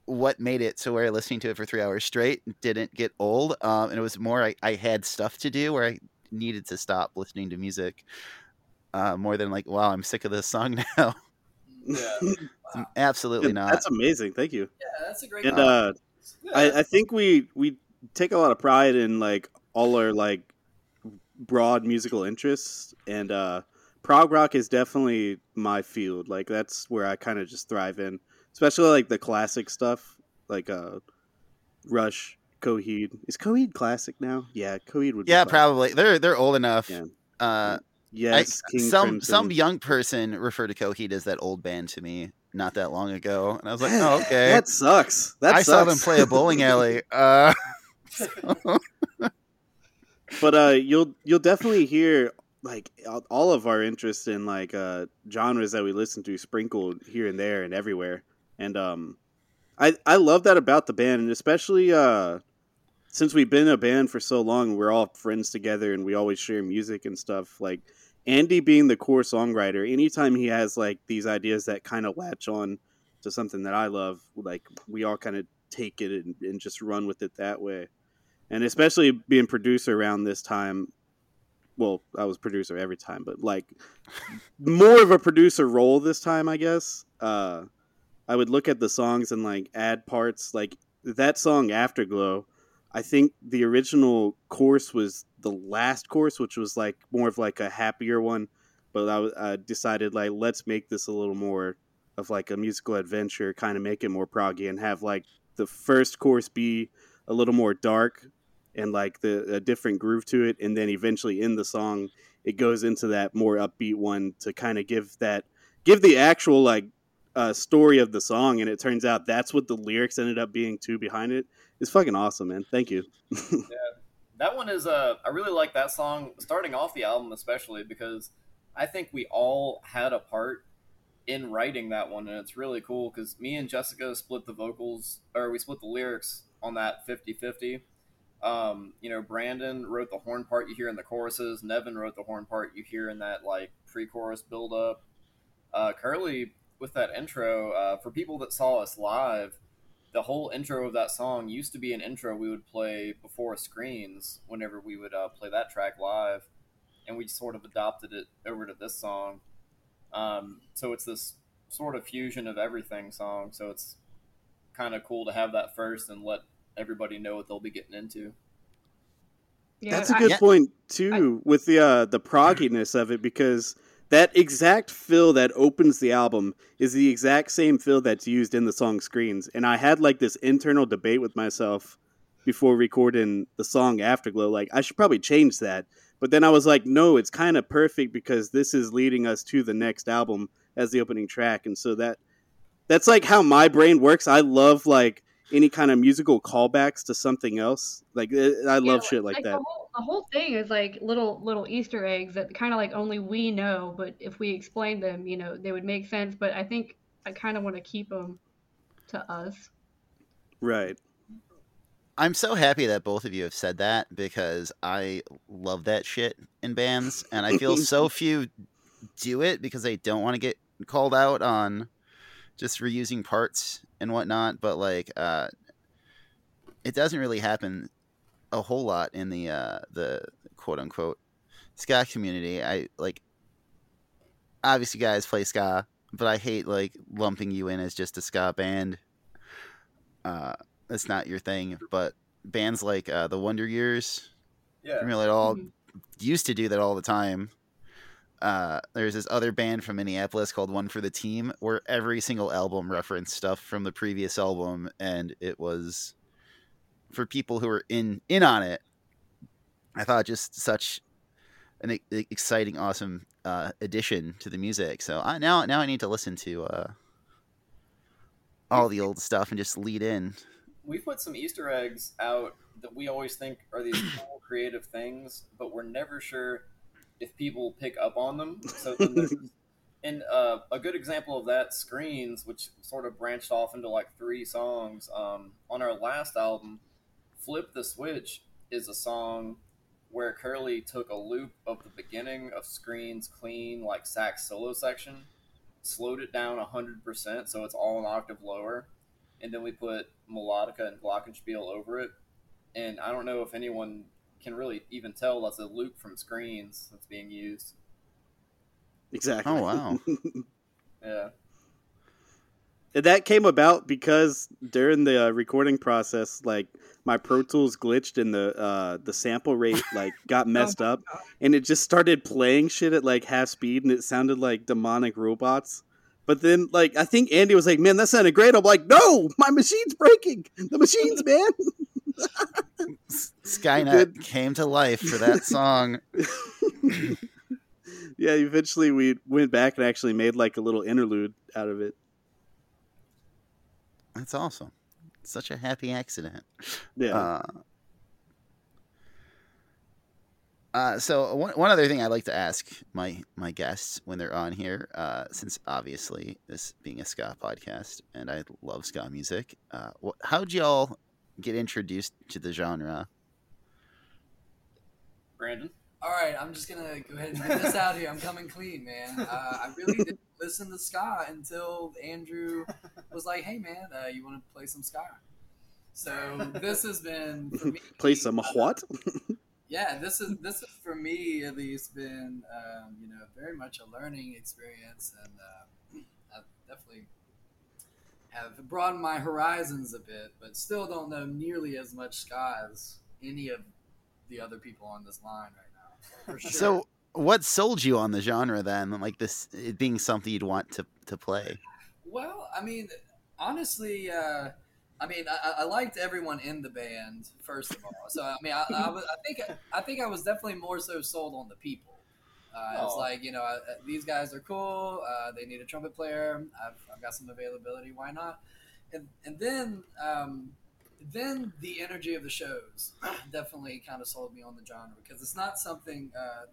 what made it so where listening to it for three hours straight didn't get old um and it was more i, I had stuff to do where i needed to stop listening to music uh more than like wow i'm sick of this song now Yeah. Wow. absolutely not That's amazing. Thank you. Yeah, that's a great. And uh, I, I think we we take a lot of pride in like all our like broad musical interests, and uh, prog rock is definitely my field. Like that's where I kind of just thrive in, especially like the classic stuff, like uh, Rush, Coheed. Is Coheed classic now? Yeah, Coheed would. yeah probably they're they're old enough Yeah. uh Yes, I, some Crimson. some young person referred to Coheed as that old band to me not that long ago, and I was like, oh okay. That sucks. That I saw them play a bowling alley. Uh, but uh you'll you'll definitely hear like all- of our interest in like uh genres that we listen to sprinkled here and there and everywhere and um I I love that about the band, and especially uh, since we've been a band for so long, we're all friends together, and we always share music and stuff. Like Andy being the core songwriter, anytime he has like these ideas that kind of latch on to something that I love, like we all kind of take it and, and just run with it that way. And especially being producer around this time, well, I was producer every time, but like more of a producer role this time, I guess. Uh, I would look at the songs and like add parts. Like that song Afterglow, I think the original course was the last course, which was like more of like a happier one. But I, I decided like let's make this a little more of like a musical adventure, kind of make it more proggy, and have like the first course be a little more dark and like the a different groove to it, and then eventually in the song it goes into that more upbeat one to kind of give that give the actual like uh, story of the song, and it turns out that's what the lyrics ended up being too behind it. It's fucking awesome, man. Thank you. yeah, that one is. Uh, I really like that song starting off the album, especially because I think we all had a part in writing that one, and it's really cool because me and Jessica split the vocals, or we split the lyrics on that 50 50. Um, you know, Brandon wrote the horn part you hear in the choruses. Nevin wrote the horn part you hear in that like pre-chorus build up. Uh, Curly with that intro, uh, for people that saw us live, the whole intro of that song used to be an intro we would play before screens whenever we would uh, play that track live, and we sort of adopted it over to this song. Um, so it's this sort of fusion of everything song. So it's kind of cool to have that first and let everybody know what they'll be getting into. Yeah, That's a good I, point too I, with the uh, the progginess of it because that exact fill that opens the album is the exact same fill that's used in the song screens. And I had like this internal debate with myself before recording the song Afterglow. Like I should probably change that. But then I was like, no, it's kind of perfect because this is leading us to the next album as the opening track. And so that that's like how my brain works. I love like any kind of musical callbacks to something else. Like eh, I love yeah, shit like, like that. The whole, the whole, thing is like little little Easter eggs that kind of like only we know, but if we explain them, you know, they would make sense. But I think I kind of want to keep them to us. Right. I'm so happy that both of you have said that because I love that shit in bands, and I feel so few do it because they don't want to get called out on just reusing parts and whatnot. But like, uh, it doesn't really happen a whole lot in the uh, the quote unquote ska community. I like obviously guys play ska, but I hate like lumping you in as just a ska band. Uh, that's not your thing, but bands like uh, the Wonder Years, yeah, really all mm-hmm. used to do that all the time uh, there's this other band from Minneapolis called One for the Team, where every single album referenced stuff from the previous album, and it was for people who were in in on it. I thought just such an exciting, awesome uh, addition to the music. So I, now now I need to listen to uh, all the old stuff and just lead in. We put some Easter eggs out that we always think are these cool creative things, but we're never sure if people pick up on them. So and uh, a good example of that, "Screens," which sort of branched off into like three songs. Um, on our last album, "Flip the Switch" is a song where Curly took a loop of the beginning of Screens' clean like sax solo section, slowed it down hundred percent so it's all an octave lower, and then we put melodica and glockenspiel over it. And I don't know if anyone can really even tell that's a loop from screens that's being used. Exactly. Oh wow. yeah. And that came about because during the uh, recording process, like my Pro Tools glitched and the uh, the sample rate like got oh messed oh up, and it just started playing shit at like half speed, and it sounded like demonic robots. But then, like, I think Andy was like, "Man, that sounded great." I'm like, "No, my machine's breaking. The machine's man." Skynet came to life for that song. yeah, eventually we went back and actually made like a little interlude out of it. That's awesome. Such a happy accident. Yeah. Uh, Uh, so one, one other thing I'd like to ask my my guests when they're on here, uh, since obviously this being a ska podcast and I love ska music, uh, how'd y'all get introduced to the genre? Brandon. All right, I'm just gonna go ahead and get this out here. I'm coming clean, man. Uh, I really didn't listen to ska until Andrew was like, "Hey, man, uh, you want to play some ska?" So this has been for me, Play some uh, what? yeah, this is this has for me at least been um, you know very much a learning experience, and uh, I've definitely have broadened my horizons a bit, but still don't know nearly as much ska as any of the other people on this line right now. For sure. So what sold you on the genre then? Like this it being something you'd want to to play? Well, I mean, honestly, uh, I mean, I, I liked everyone in the band first of all. So I mean, I, I, was, I think I think I was definitely more so sold on the people. Uh, It's Oh. like you know, uh, these guys are cool. Uh, they need a trumpet player. I've, I've got some availability. Why not? And and then um, then the energy of the shows definitely kind of sold me on the genre because it's not something uh,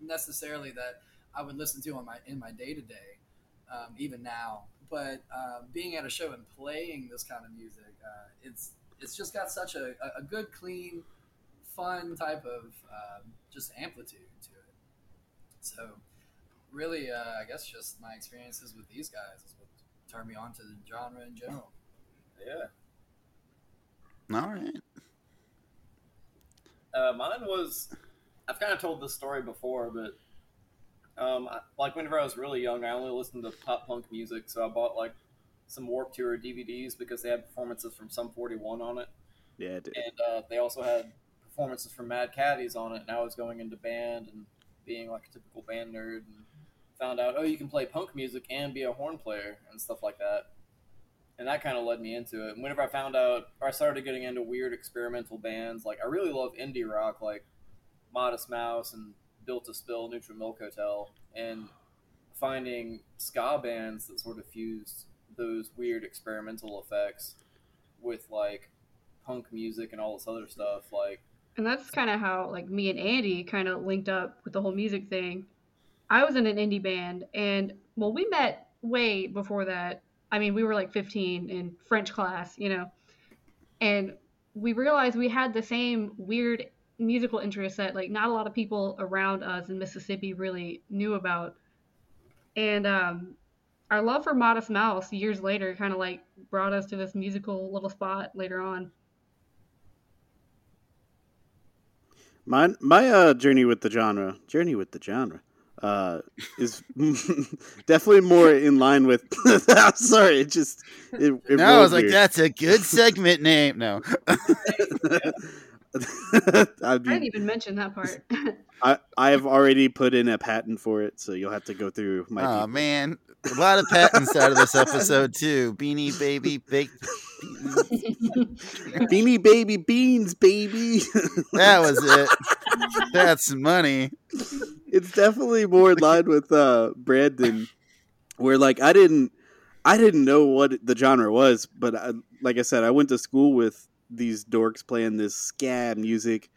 necessarily that I would listen to on my in my day to day um, even now. But uh, being at a show and playing this kind of music, uh, it's it's just got such a, a- a good, clean, fun type of um, just amplitude to it. So, really, uh, I guess just my experiences with these guys is what turned me on to the genre in general. Yeah. All right. Uh, mine was. I've kind of told this story before, but um, I, like whenever I was really young, I only listened to pop punk music, so I bought like some Warped Tour DVDs because they had performances from Sum 41 on it, Yeah, dude. and uh, they also had performances from Mad Caddies on it. And I was going into band and being like a typical band nerd, and found out oh you can play punk music and be a horn player and stuff like that. And that kind of led me into it. And whenever I found out, or I started getting into weird experimental bands, like I really love indie rock, like Modest Mouse and Built to Spill, Neutral Milk Hotel, and finding ska bands that sort of fused those weird experimental effects with like punk music and all this other stuff. Like, And that's kind of how like me and Andy kind of linked up with the whole music thing. I was in an indie band and well we met way before that. I mean, we were like 15 in French class, you know. And we realized we had the same weird musical interests that like not a lot of people around us in Mississippi really knew about. And um our love for Modest Mouse years later kind of like brought us to this musical little spot later on. My my uh, journey with the genre, journey with the genre, uh, is definitely more in line with. I'm sorry, it just it. it no, I was rolled like, weird. that's a good segment name. No. I'd I didn't even mention that part. I I have already put in a patent for it, so you'll have to go through my. Oh people. man, a lot of patents out of this episode too. Beanie Baby, baked. Beanie Baby Beans, baby. That was it. That's money. it's definitely more in line with uh Brandon, where like I didn't, I didn't know what the genre was, but I, like I said, I went to school with these dorks playing this ska music,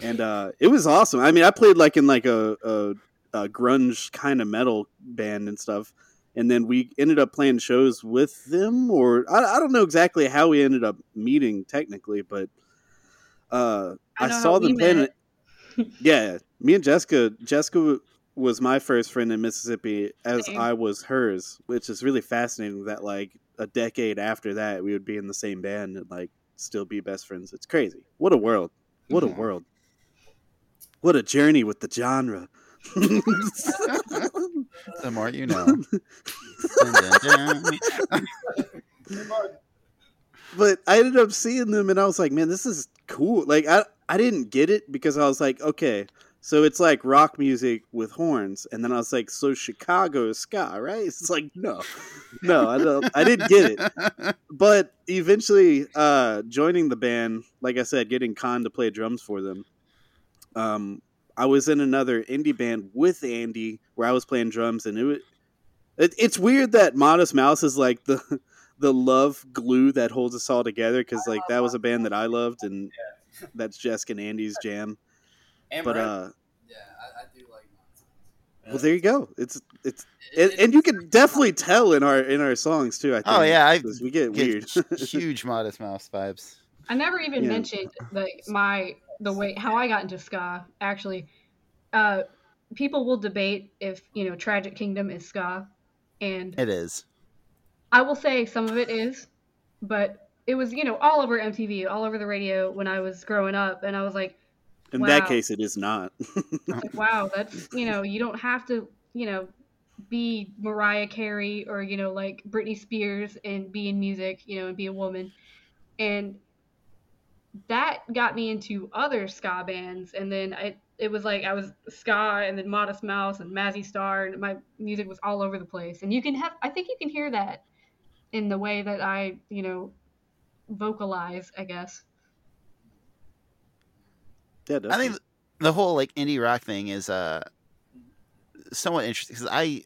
and uh it was awesome. I mean, I played like in like a, a, a grunge kind of metal band and stuff. And then we ended up playing shows with them, or I, I don't know exactly how we ended up meeting technically, but uh, I I, saw how them playing it. Yeah, me and Jessica. Jessica was my first friend in Mississippi, as Same. I was hers, which is really fascinating. That like a decade after that, we would be in the same band and like still be best friends. It's crazy. What a world! What a Mhm. world! What a journey with the genre. The more you know. But I ended up seeing them and I was like, man, this is cool. Like I I didn't get it because I was like, okay, so it's like rock music with horns, and then I was like, so Chicago is ska, right? It's like no, no, I don't, I didn't get it. But eventually, uh, joining the band, like I said, getting Khan to play drums for them. Um, I was in another indie band with Andy where I was playing drums, and it, was, it it's weird that Modest Mouse is like the the love glue that holds us all together because like that was a band that I loved, and that's Jessica and Andy's jam. And But Brandon. uh, do like nonsense. Well, there you go. It's it's It- and, it- and you can definitely tell in our in our songs too. I think. Oh, yeah, I 'cause we get Get weird. huge Modest Mouse vibes. I never even Yeah. mentioned like my the way how I got into ska. Actually, uh, people will debate if you know Tragic Kingdom is ska, and It is. I will say some of it is, but it was you know all over MTV, all over the radio when I was growing up, and I was like, in Wow. that case, it is not. like wow, that's you know you don't have to you know be Mariah Carey or you know like Britney Spears and be in music, you know, and be a woman, and that got me into other ska bands, and then I it was like I was ska and then Modest Mouse and Mazzy Star, and my music was all over the place, and you can have I think you can hear that in the way that I you know vocalize, I guess. yeah, I think the whole like indie rock thing is uh somewhat interesting because I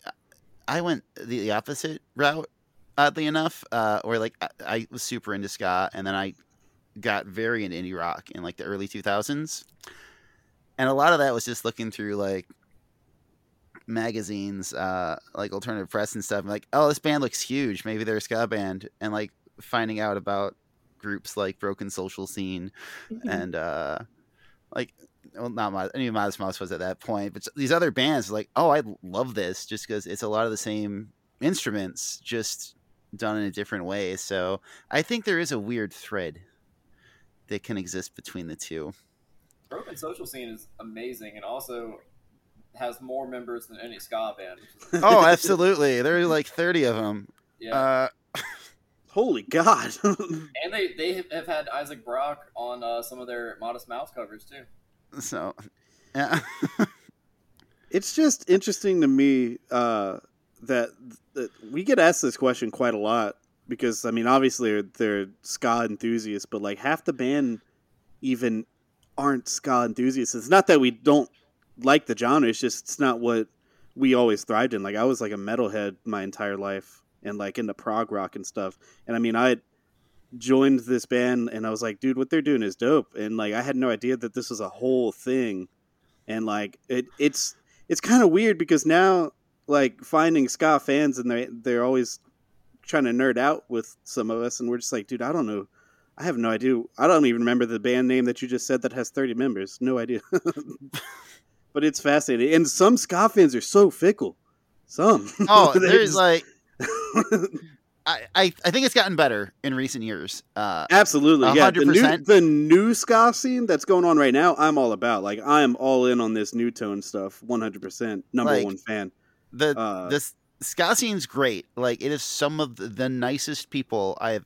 I went the, the opposite route oddly enough, uh, where like I, I was super into ska and then I got very into indie rock in like the early two thousands, and a lot of that was just looking through like magazines, uh, like alternative press and stuff. Like, oh, this band looks huge. Maybe they're a ska band, and like finding out about groups like Broken Social Scene and uh like well not my any modest mouse was at that point but these other bands like oh i love this just because it's a lot of the same instruments just done in a different way so i think there is a weird thread that can exist between the two Broken Social Scene is amazing and also has more members than any ska band. oh absolutely there are like 30 of them yeah, uh Holy God! and they they have had Isaac Brock on uh, some of their Modest Mouse covers too. so yeah it's just interesting to me uh, that, that we get asked this question quite a lot because I mean, obviously they're, they're ska enthusiasts, but like half the band even aren't ska enthusiasts. It's not that we don't like the genre; it's just it's not what we always thrived in. Like I was like a metalhead my entire life and like into prog rock and stuff. And I mean, I joined this band and I was like, dude, what they're doing is dope. And like I had no idea that this was a whole thing. And like it, it's it's kind of weird because now like finding ska fans and they they're always trying to nerd out with some of us and we're just like dude i don't know i have no idea i don't even remember the band name that you just said that has 30 members no idea but it's fascinating and some ska fans are so fickle some oh there's just- like I, I i think it's gotten better in recent years uh Absolutely, A yeah. hundred The new, the new ska scene that's going on right now, I'm all about. Like, I am all in on this new tone stuff. 100 percent number Like, one fan. the Uh, this scene's great. Like it is some of the, the nicest people I have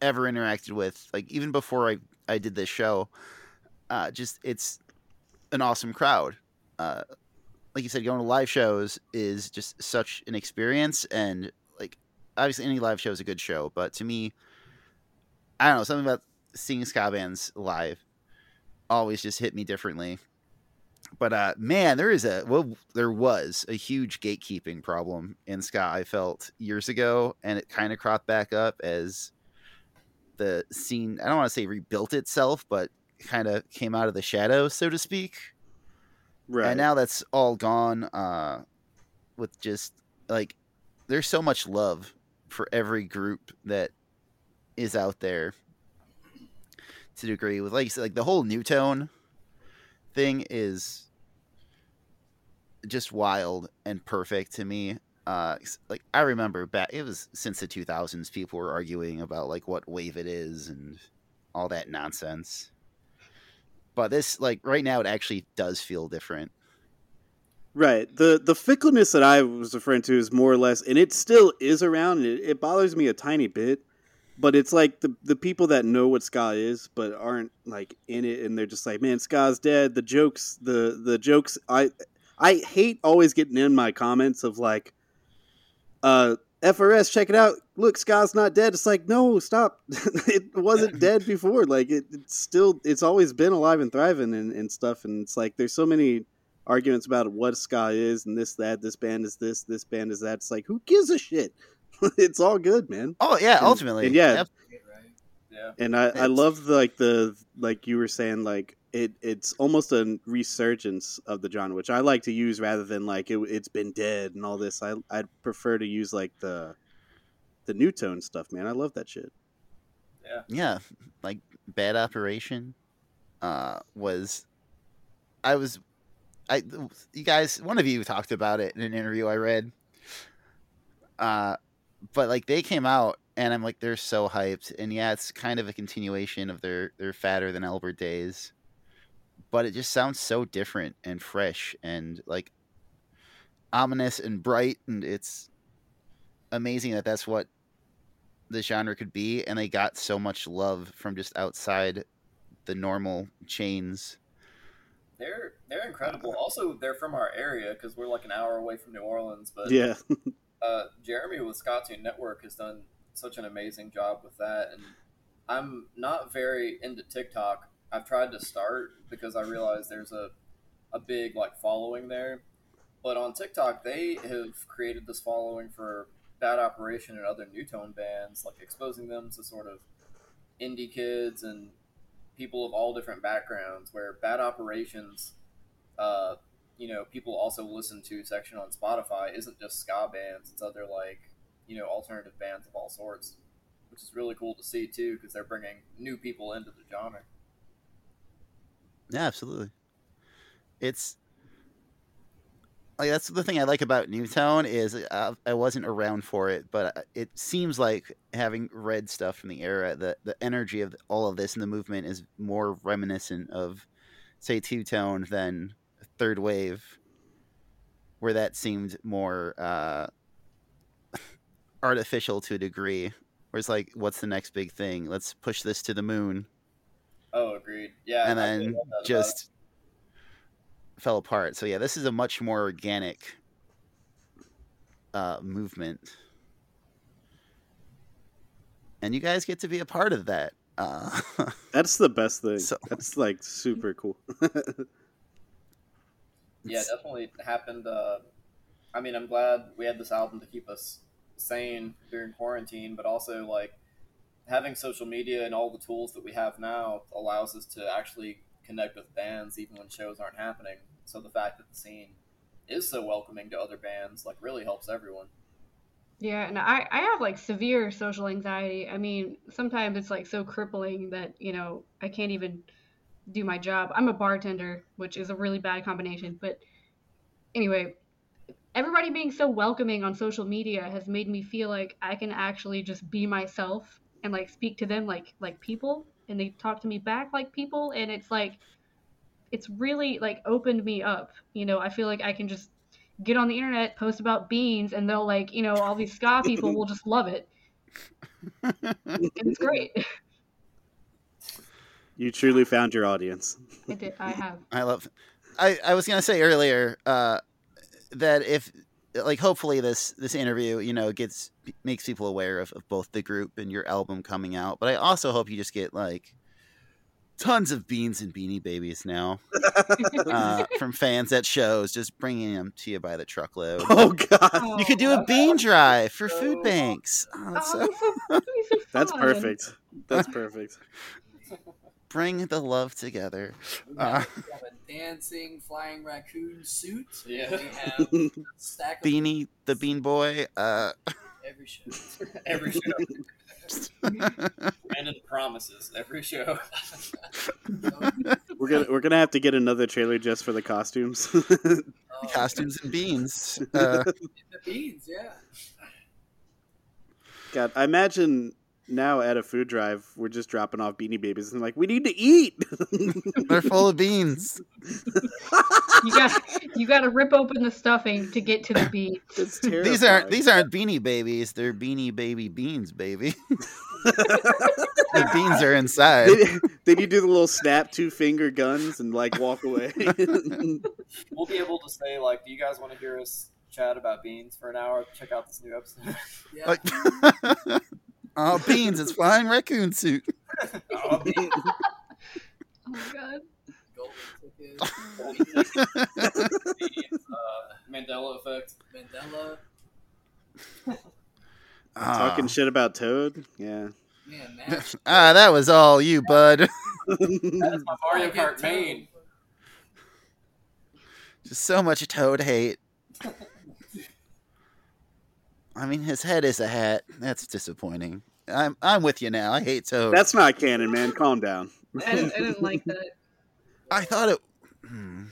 ever interacted with. Like even before I I did this show, uh, just it's an awesome crowd. Uh, like you said, going to live shows is just such an experience, and like obviously any live show is a good show, but to me, I don't know something about seeing ska bands live always just hit me differently but uh man there is a well there was a huge gatekeeping problem in ska i felt years ago and it kind of cropped back up as the scene i don't want to say rebuilt itself but kind of came out of the shadow, so to speak right. and now that's all gone uh with just like there's so much love for every group that is out there to degree with like like the whole new tone thing is just wild and perfect to me uh like i remember back it was since the 2000s people were arguing about like what wave it is and all that nonsense but this like right now it actually does feel different Right. The the fickleness that I was referring to is more or less, and it still is around. It, it bothers me a tiny bit, but it's like the the people that know what ska is, but aren't like in it, and they're just like, man, ska's dead. The jokes, the the jokes. I I hate always getting in my comments of like, uh, FRS, check it out. Look, ska's not dead. It's like, no, stop. it wasn't dead before. Like it, it's still, it's always been alive and thriving and, and stuff. And it's like there's so many arguments about what ska is and this that this band is this this band is that it's like who gives a shit it's all good man oh yeah And- ultimately and yeah, Yep. Yeah, and i i love the, like the like you were saying like it it's almost a resurgence of the genre, which I like to use rather than like it, it's been dead and all this. I I prefer to use like the the new tone stuff, man. I love that shit. Yeah, yeah, like Bad Operation uh, was. I was, I you guys, one of you talked about it in an interview I read. Uh, but like they came out and I'm like they're so hyped, and yeah, it's kind of a continuation of their their Fatter Than Albert days, but it just sounds so different and fresh and like ominous and bright, and it's amazing that that's what the genre could be, and they got so much love from just outside the normal chains. They're they're incredible. Also, they're from our area because we're like an hour away from New Orleans. But Yeah, uh, Jeremy with Skatune Network has done such an amazing job with that, and I'm not very into TikTok. I've tried to start because I realize there's a a big like following there, but on TikTok they have created this following for Bad Operation and other new tone bands, like exposing them to sort of indie kids and people of all different backgrounds. Where Bad Operations, uh, you know, people also listen to section on Spotify isn't just ska bands; it's other like you know alternative bands of all sorts, which is really cool to see too because they're bringing new people into the genre. Yeah, absolutely. It's like that's the thing I like about Newtone is uh, I wasn't around for it, but uh, it seems like having read stuff from the era, the the energy of all of this and the movement is more reminiscent of, say, Two Tone than Third Wave, where that seemed more uh, artificial to a degree. Where it's like, what's the next big thing? Let's push this to the moon Oh, agreed. Yeah, and I then love that about just fell apart. So yeah, this is a much more organic uh, movement, and you guys get to be a part of that. Uh, that's the best thing. So- That's like super cool. yeah, definitely happened. Uh, I mean, I'm glad we had this album to keep us sane during quarantine, but also like having social media and all the tools that we have now allows us to actually connect with bands even when shows aren't happening. So the fact that the scene is so welcoming to other bands like really helps everyone. Yeah, and I, I have like severe social anxiety. I mean, sometimes it's like so crippling that, you know, I can't even do my job. I'm a bartender, which is a really bad combination. But anyway, everybody being so welcoming on social media has made me feel like I can actually just be myself and like speak to them like like people and they talk to me back like people and it's like it's really like opened me up. You know, I feel like I can just get on the internet, post about beans, and they'll like, you know, all these ska people will just love it. And it's great. you truly found your audience. I did. I have. I love. I, I was gonna say earlier uh, that if like hopefully this this interview you know gets makes people aware of, of both the group and your album coming out, but I also hope you just get like tons of beans and beanie babies now uh, from fans at shows, just bringing them to you by the truckload. Oh god, You could do a bean drive for food banks. Oh, Oh, that's so- that's, so, that'd be so that's fun. perfect. That's perfect. bring the love together. We Uh, have, we have a dancing flying raccoon suit. Yeah. We have a stack of Beanie the Bean Boy. Uh, every show. Every show. Brandon promises every show. We're gonna we're gonna have to get another trailer just for the costumes. Oh, costumes and beans. Uh, The beans, yeah. God, I imagine now at a food drive we're just dropping off Beanie Babies and like we need to eat. they're full of beans. You got you got to rip open the stuffing to get to the beans. These aren't these aren't beanie babies. They're beanie baby beans, baby. the beans are inside. Then then you do the little snap two finger guns and like walk away. We'll be able to say like, do you guys want to hear us chat about beans for an hour? Check out this new episode. Yeah. Like, oh, beans! It's flying raccoon suit. oh, beans. Oh my god. Golden ticket. Uh, Mandela effect. Mandela. Ah. Talking shit about Toad. Yeah. Man, Matt. ah, that was all you, bud. That is my Mario Kart main. Just so much Toad hate. I mean, his head is a hat. That's disappointing. I'm I'm with you now. I hate Toad. That's not canon, man. Calm down. I didn't, I didn't like that. I thought it. Hmm.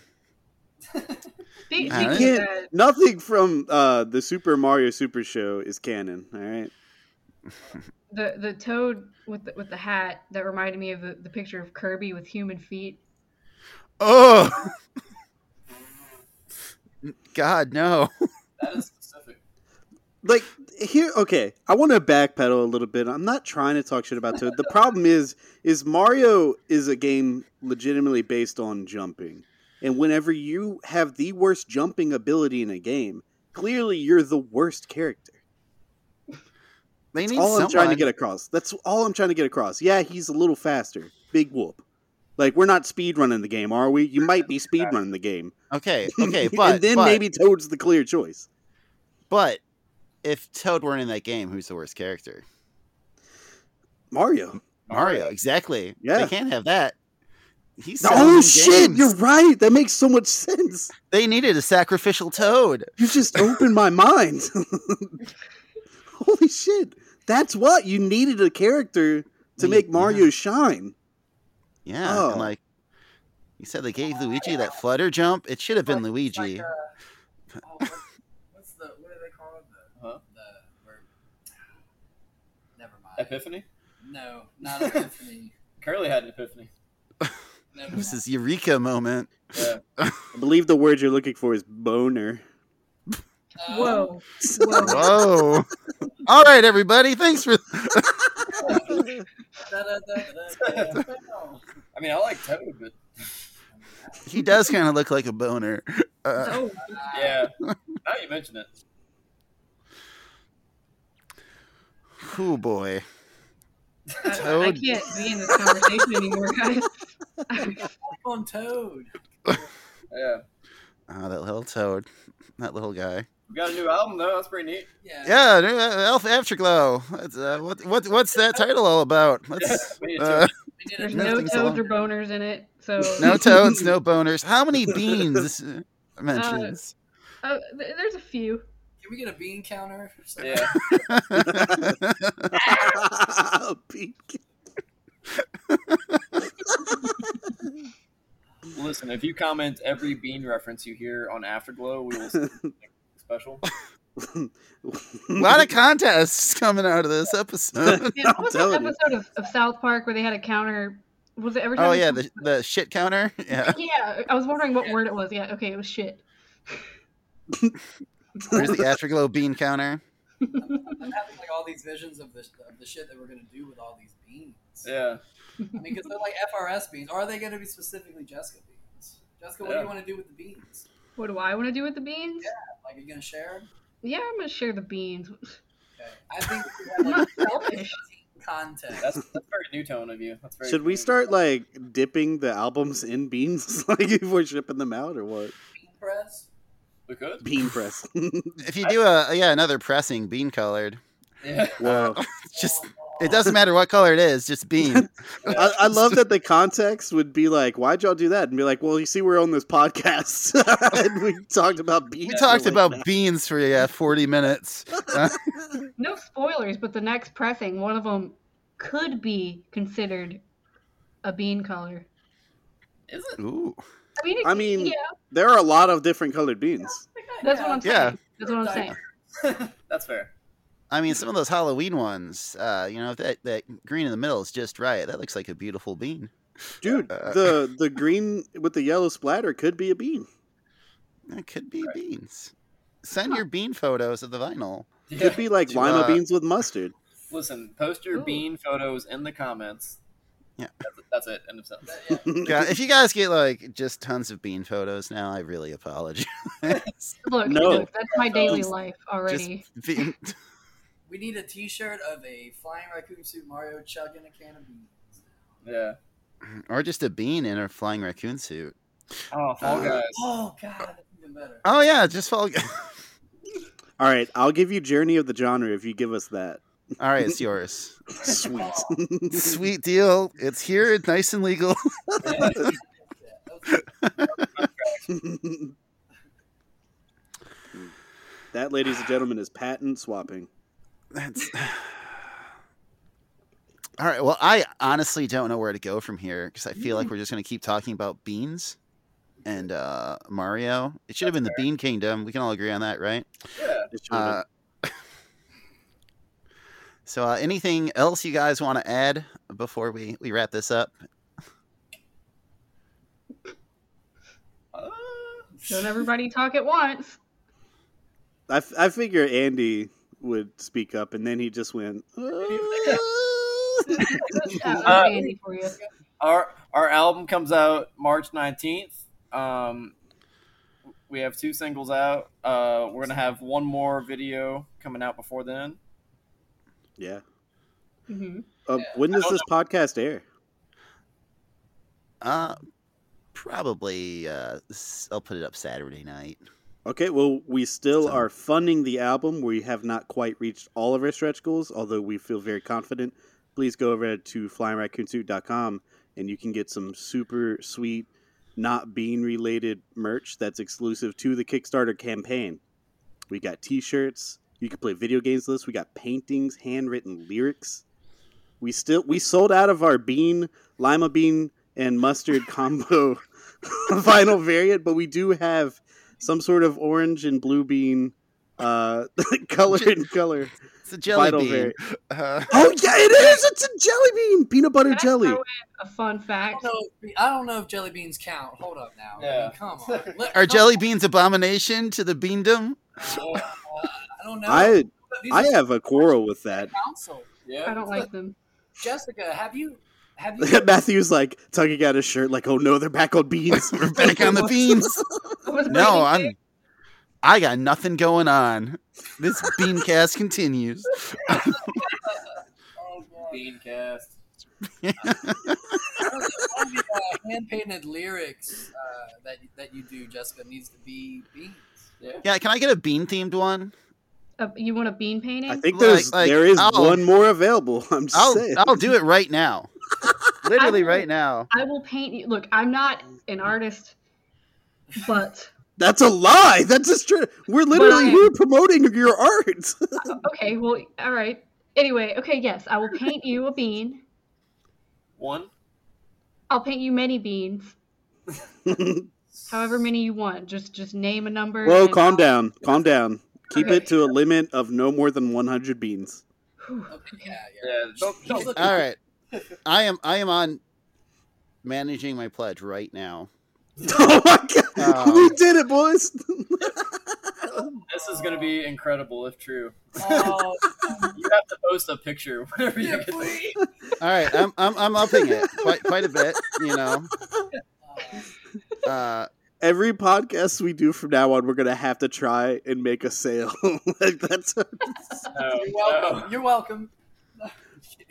Speak- I speaking can't- Nothing from uh, the Super Mario Super Show is canon. All right. the the toad with the, with the hat that reminded me of the, the picture of Kirby with human feet. Oh. God no. That is specific. like here okay i want to backpedal a little bit. I'm not trying to talk shit about toad. The problem is is mario is a game legitimately based on jumping. And whenever you have the worst jumping ability in a game clearly you're the worst character. They need all i'm trying to get across. That's all i'm trying to get across. Yeah he's a little faster. Big whoop. Like we're not speed running the game are we? You might be speed running the game. Okay, okay, but and then but, maybe toad's the clear choice. But if Toad weren't in that game, who's the worst character? mario Mario, exactly. Yeah. they can't have that. He's oh shit games. you're right that makes so much sense They needed a sacrificial Toad. You just opened my mind. Holy shit. That's what you needed a character to Yeah. make Mario shine. Yeah, Oh. and like you said, they gave Luigi that flutter jump. It should have been It's Luigi. like, uh, oh, what- what's the what do they call it? The, Huh? the where, never mind. Epiphany? No, not epiphany. Curly had an epiphany. Never This mind. is Eureka moment. Yeah. I believe the word you're looking for is boner. Uh, Whoa, whoa! Whoa! All right, everybody. Thanks for. I mean, I like Toad, but he does kind of look like a boner. Uh, Oh, yeah. now you mention it. Oh boy. I, I can't be in this conversation anymore, guys. on Toad. Yeah. Oh, that little Toad. That little guy. We got a new album though. That's pretty neat. Yeah. Yeah, new, uh, Elf Afterglow. That's, uh, what, what, what's that title all about? Let's, We uh, There's no toads along- or boners in it, so no toads, no boners. How many beans uh, mentions? Uh, th- there's a few. Can we get a bean counter? or something? yeah. Pink. Listen, if you comment every bean reference you hear on Afterglow, we will send special. A lot of contests coming out of this episode. Yeah, what was that episode of, of South Park where they had a counter? Was it every oh, time? oh yeah, the the shit counter. Yeah, yeah. I was wondering what word it was. Yeah, okay, it was shit. Where's the Afterglow bean counter? I'm having like all these visions of the of the shit that we're gonna do with all these beans. Yeah. I mean, because they're like FRS beans, or are they gonna be specifically Jessica beans? Jessica, what do you want to do with the beans? What do I want to do with the beans? Yeah, like, are you gonna share? Yeah, I'm gonna share the beans. Okay. I think we should have like selfish. content. That's that's very new tone of you. That's very Should we start like dipping the albums in beans, like if we're shipping them out or what? bean press. We could. Bean press. If you do a yeah another pressing bean colored, Yeah. Whoa! just it doesn't matter what color it is, just bean. I, I love that the context would be like, "Why'd y'all do that?" And be like, "Well, you see, we're on this podcast, and we talked about beans. We talked for, like, about that." beans for yeah forty minutes. No spoilers, but the next pressing, one of them could be considered a bean color. Is it? ooh, I mean, I mean- yeah, There are a lot of different colored beans. that's what I'm saying. Yeah. That's what I'm saying. That's fair. I mean some of those Halloween ones. Uh, you know if that that green in the middle is just right. That looks like a beautiful bean. Dude, Uh, the the green with the yellow splatter could be a bean. It could be beans. Send your bean photos of the vinyl. Yeah. Could be like To, lima uh, beans with mustard. Listen, post your Ooh. bean photos in the comments. Yeah. That's it. That's it. End of sentence. Yeah. God, if you guys get like just tons of bean photos now, I really apologize. Look, No. look, that's my daily Just- life already. Just bean- We need a T-shirt of a flying raccoon suit Mario chugging a can of beans. Yeah. or just a bean in a flying raccoon suit. Oh, Fall Uh, Guys. Oh God, that's even better. Oh yeah, just fall. All right, I'll give you Journey of the Genre if you give us that. All right, it's yours. Sweet. Sweet deal. It's here, nice and legal. that, ladies and gentlemen, is patent swapping. That's all right. Well, I honestly don't know where to go from here because I feel like we're just going to keep talking about beans and uh, Mario. It should have been the Bean Kingdom. We can all agree on that, right? Yeah. Uh, so, uh, anything else you guys want to add before we, we wrap this up? Uh, Don't everybody talk at once. I, f- I figure Andy would speak up, and then he just went. That Uh, Andy for you. our our album comes out March nineteenth. Um, we have two singles out. Uh, we're gonna have one more video coming out before then. Yeah. hmm Uh, Yeah. when does this podcast air? Uh, probably. Uh, s- I'll put it up Saturday night. Okay, well, we still So- are funding the album. We have not quite reached all of our stretch goals, although we feel very confident. Please go over to flyingraccoonsuit.com and you can get some super sweet, not bean related merch that's exclusive to the Kickstarter campaign. We got t shirts. You can play video games with us. We got paintings, handwritten lyrics. We still we sold out of our bean, lima bean, and mustard combo final variant, but we do have some sort of orange and blue bean uh color and color It's a jelly Vital bean. Uh, oh yeah it is it's a jelly bean peanut butter Can I jelly throw in a fun I fact? don't, know, I don't know if jelly beans count. Hold up now. I Yeah. mean, come on. Let- are come jelly beans abomination to the beandom? on. Uh, I don't know. i These i are have a quarrel with that council. Yeah. I don't like them. Jessica, have you have you matthew's like tugging at his shirt like oh no they're back on beans We're back on the beans. I was No, I'm. I got nothing going on. This beancast continues. oh, God. Beancast. One the uh, hand painted lyrics uh, that that you do, Jessica, needs to be beans. Yeah. Yeah, can I get a bean themed one? Uh, you want a bean painting? i think there's like, there is I'll- one more available i'm just I'll saying I'll do it right now. Literally will- right now. I will paint you. Look, I'm not an artist, but that's a lie that's just true we're literally I- here promoting your art uh, okay. Well, all right. Anyway, okay. Yes, I will paint you a bean. One. I'll paint you many beans, however many you want. Just just name a number. Whoa, and calm I'll- down, calm down. Keep Okay. it to a limit of no more than 100 beans. Okay, yeah, yeah. Yeah. Don't, don't, Look- All right. I am I am on managing my pledge right now. Oh my god, Um, we did it, boys! this is gonna be incredible if true. Oh, You have to post a picture whenever you get the. All right, I'm I'm I'm upping it quite quite a bit, you know. Uh, Uh Every podcast we do from now on, we're gonna have to try and make a sale. like that's No, you're welcome. no. You're welcome.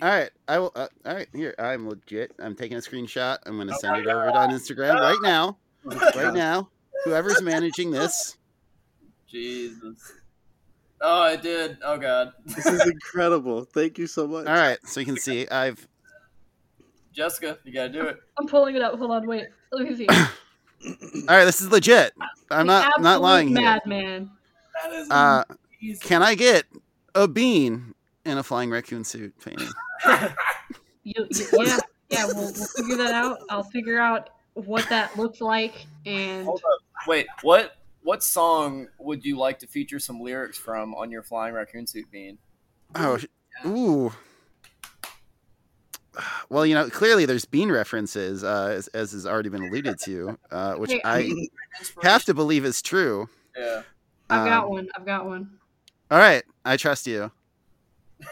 All right, I will uh, all right, here. I'm legit. I'm taking a screenshot. I'm going to send it over on Instagram right now. Right now. Whoever's managing this. Jesus. Oh, I did. Oh God. this is incredible. Thank you so much. All right, so you can see I've Jessica, you gotta do it. I'm pulling it up. Hold on. Wait. Let me see. All right, this is legit. I'm not not Absolute lying here. Madman. That is Uh amazing. can I get a bean in a flying raccoon suit painting? You, you, yeah, yeah. We'll, we'll figure that out. I'll figure out what that looks like, and Hold up. Wait, what? What song would you like to feature some lyrics from on your flying raccoon suit bean? Oh, sh- ooh. Well, you know, clearly there's bean references, uh, as, as has already been alluded to, uh, which Hey, I have to believe is true. Yeah. I've got Um, one. I've got one. All right, I trust you.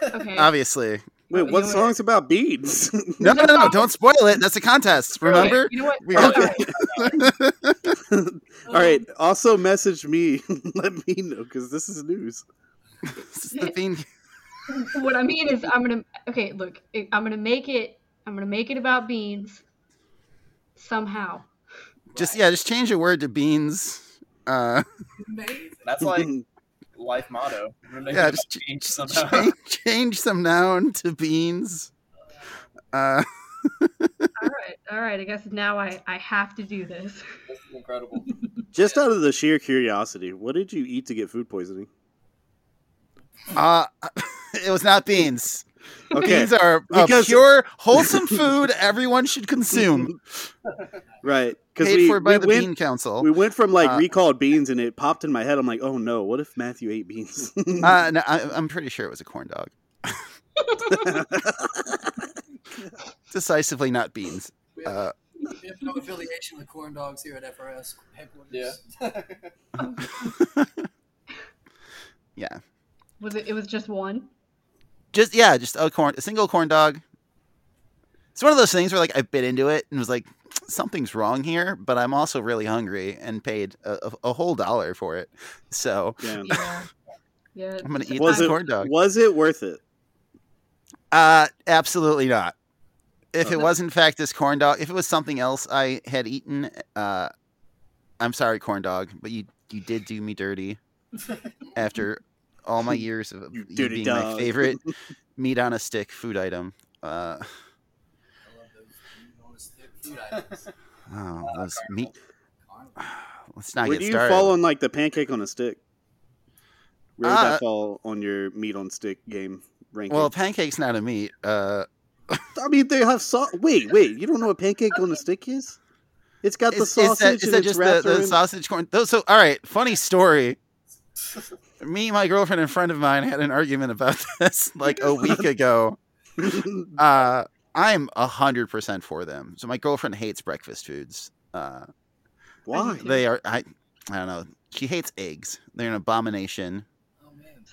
Okay. Obviously. Wait, You what know what? song's about beans? No, no, no! Don't spoil it. That's a contest. Remember? You know what? We All. All right. Also, message me. Let me know because this is news. This is the bean. what I mean is, I'm gonna. Okay, look. I'm gonna make it. I'm gonna make it about beans. Somehow. Just yeah, just change a word to beans. Uh, Amazing. That's like life motto. I'm Yeah, just about beans Just change, change some noun to beans. Uh, All right, all right. I guess now I, I have to do this. This is incredible. Just out of the sheer curiosity, what did you eat to get food poisoning? uh, it was not beans. Okay, Beans are a Because- pure, wholesome food everyone should consume. right? Because Paid we, for by we the went Bean Council. we went from like Uh, recalled beans, and it popped in my head. I'm like, oh no, what if Matthew ate beans? Uh, no, I, I'm pretty sure it was a corn dog. Decisively not beans. We have, Uh, we have no affiliation with corn dogs here at FRS headquarters. Yeah. yeah, Was it? It was just one. Just yeah, just a corn, a single corn dog. It's one of those things where like I bit into it and was like, something's wrong here, but I'm also really hungry and paid a, a, a whole dollar for it. So yeah. Yeah. Yeah. I'm gonna eat Was this it corn dog. was it worth it? Uh, absolutely not. If it Okay. was in fact this corn dog, if it was something else I had eaten, uh, I'm sorry, corn dog, but you you did do me dirty after all my years of You you dirty being my favorite meat on a stick food item. Uh, I love those meat on a stick food items. oh, those meat. Let's not Where get do you started. fall on like the pancake on a stick? Where would Uh, that fall on your meat on stick game ranking? well, pancake's not a meat. Uh, I mean, they have sauce. Wait, wait, you don't know what pancake on a stick is? It's got the is, is that, sausage is and that it's just the, the sausage corn? Those, so, all right, funny story. Me, my girlfriend, and friend of mine had an argument about this like a week ago. Uh, I'm a hundred percent for them. So my girlfriend hates breakfast foods. Uh, Why? they are. I, I don't know. She hates eggs. They're an abomination. Oh.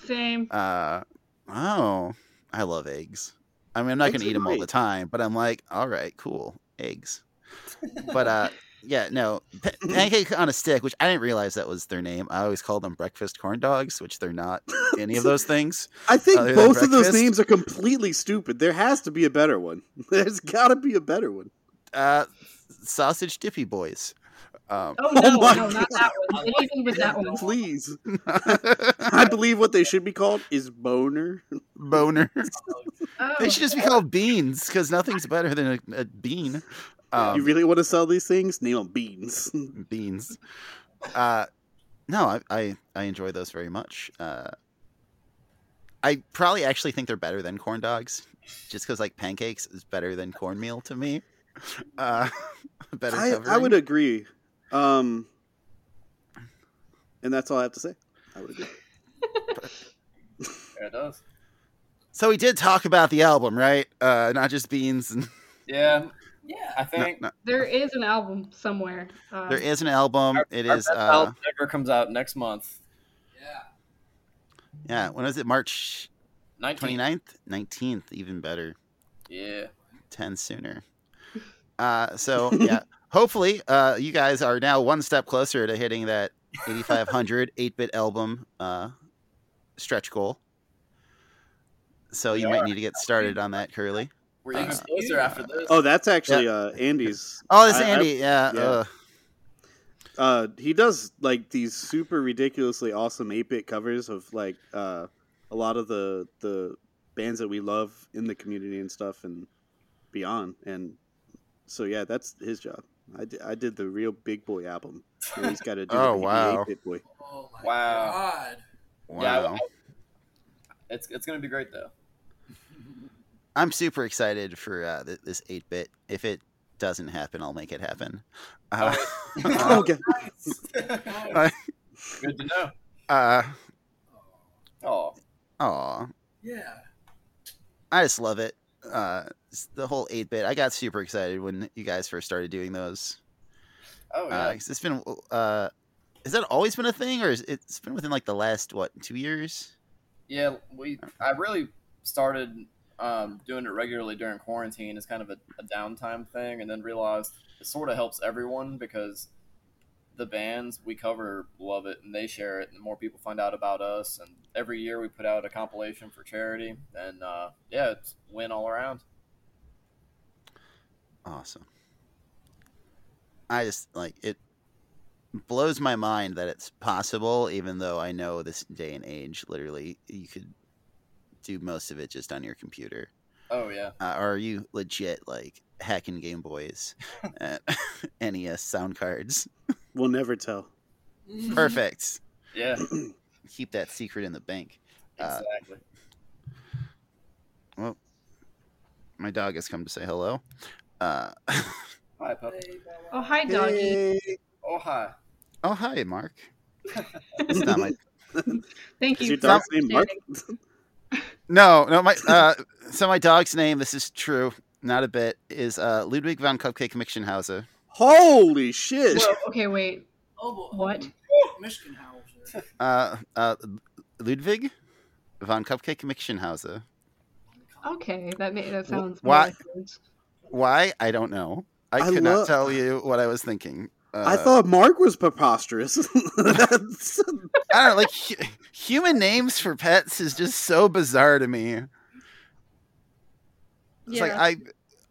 Same. Uh, oh, I love eggs. I mean, I'm not gonna are eat them all the time, but I'm like, all right, cool, eggs. But uh, yeah, no, pancake on a stick, which I didn't realize that was their name. I always called them breakfast corn dogs, which they're not any of those things. I think both of those names are completely stupid. There has to be a better one. There's got to be a better one. Uh, sausage dippy boys. Um, Oh no, my no, not that one. Anything but that one. Please. I believe what they should be called is boner. boner. Oh, They should just be called beans because nothing's better than a, a bean. Um, you really want to sell these things? Name them beans. beans. Uh, no, I, I I enjoy those very much. Uh, I probably actually think they're better than corn dogs, just because like pancakes is better than cornmeal to me. Uh, better I. I would agree. Um, and that's all I have to say. I would agree. Yeah, it does. So we did talk about the album, right? Uh, not just beans. And Yeah, Yeah. I think no. There is an album somewhere. Um, there is an album. our, It our is. best Uh, album ever comes out next month, Yeah. yeah. When is it? March 19. 29th, 19th, even better. Yeah. 10 sooner. Uh, so yeah, hopefully uh, you guys are now one step closer to hitting that 8500 8-bit album uh, stretch goal. So We you might need to get started on that, Curly. We're even Uh, closer after this. Oh, that's actually uh, Andy's. Oh, that's I- I- Andy. yeah. yeah. Uh, Uh, he does like these super ridiculously awesome 8-bit covers of like uh, a lot of the the bands that we love in the community and stuff and beyond. And so yeah, that's his job. I did, I did the real big boy album. Now He's got to do Oh, the wow. 8-bit boy. Oh my Wow. god. wow. Yeah, It's it's gonna be great though. I'm super excited for uh, th- this 8-bit. If it doesn't happen, I'll make it happen. Uh, okay. Nice. Good to know. uh, Oh, aw. yeah. I just love it. Uh, the whole 8 bit. I got super excited when you guys first started doing those. oh yeah. Uh, 'cause it's been, uh, has that always been a thing, or is it's been within like the last what two years? Yeah, we. I really started um, doing it regularly during quarantine as kind of a, a downtime thing, and then realized it sort of helps everyone because the bands we cover love it and they share it, and more people find out about us, and every year we put out a compilation for charity, and uh, yeah, it's win all around. Awesome. I just like it. blows my mind that it's possible, even though I know this day and age, literally, you could do most of it just on your computer. Oh yeah. Uh, are you legit like hacking Game Boys and NES sound cards? We'll never tell. Perfect. Yeah. Keep that secret in the bank. Uh, Exactly. my dog has come to say hello. Uh, Hi, pup. Oh, hi, doggy. Oh hi. oh, hi, Mark. It's not my Thank Is you. your dog's name Mark? Understanding. No, no, my uh so my dog's name, this is true, not a bit, is uh Ludwig von Cupcake Mixenhauser. Holy shit! Whoa, okay, wait. Oh. What? Michigan House. Uh uh Ludwig von Cupcake Mixenhauser. Okay, that ma- that sounds. why- more like words. Why? I don't know. I, I could lo- not tell you what I was thinking. Uh, I thought Mark was preposterous. That's- I don't know, like hu- human names for pets is just so bizarre to me. It's Yeah. like I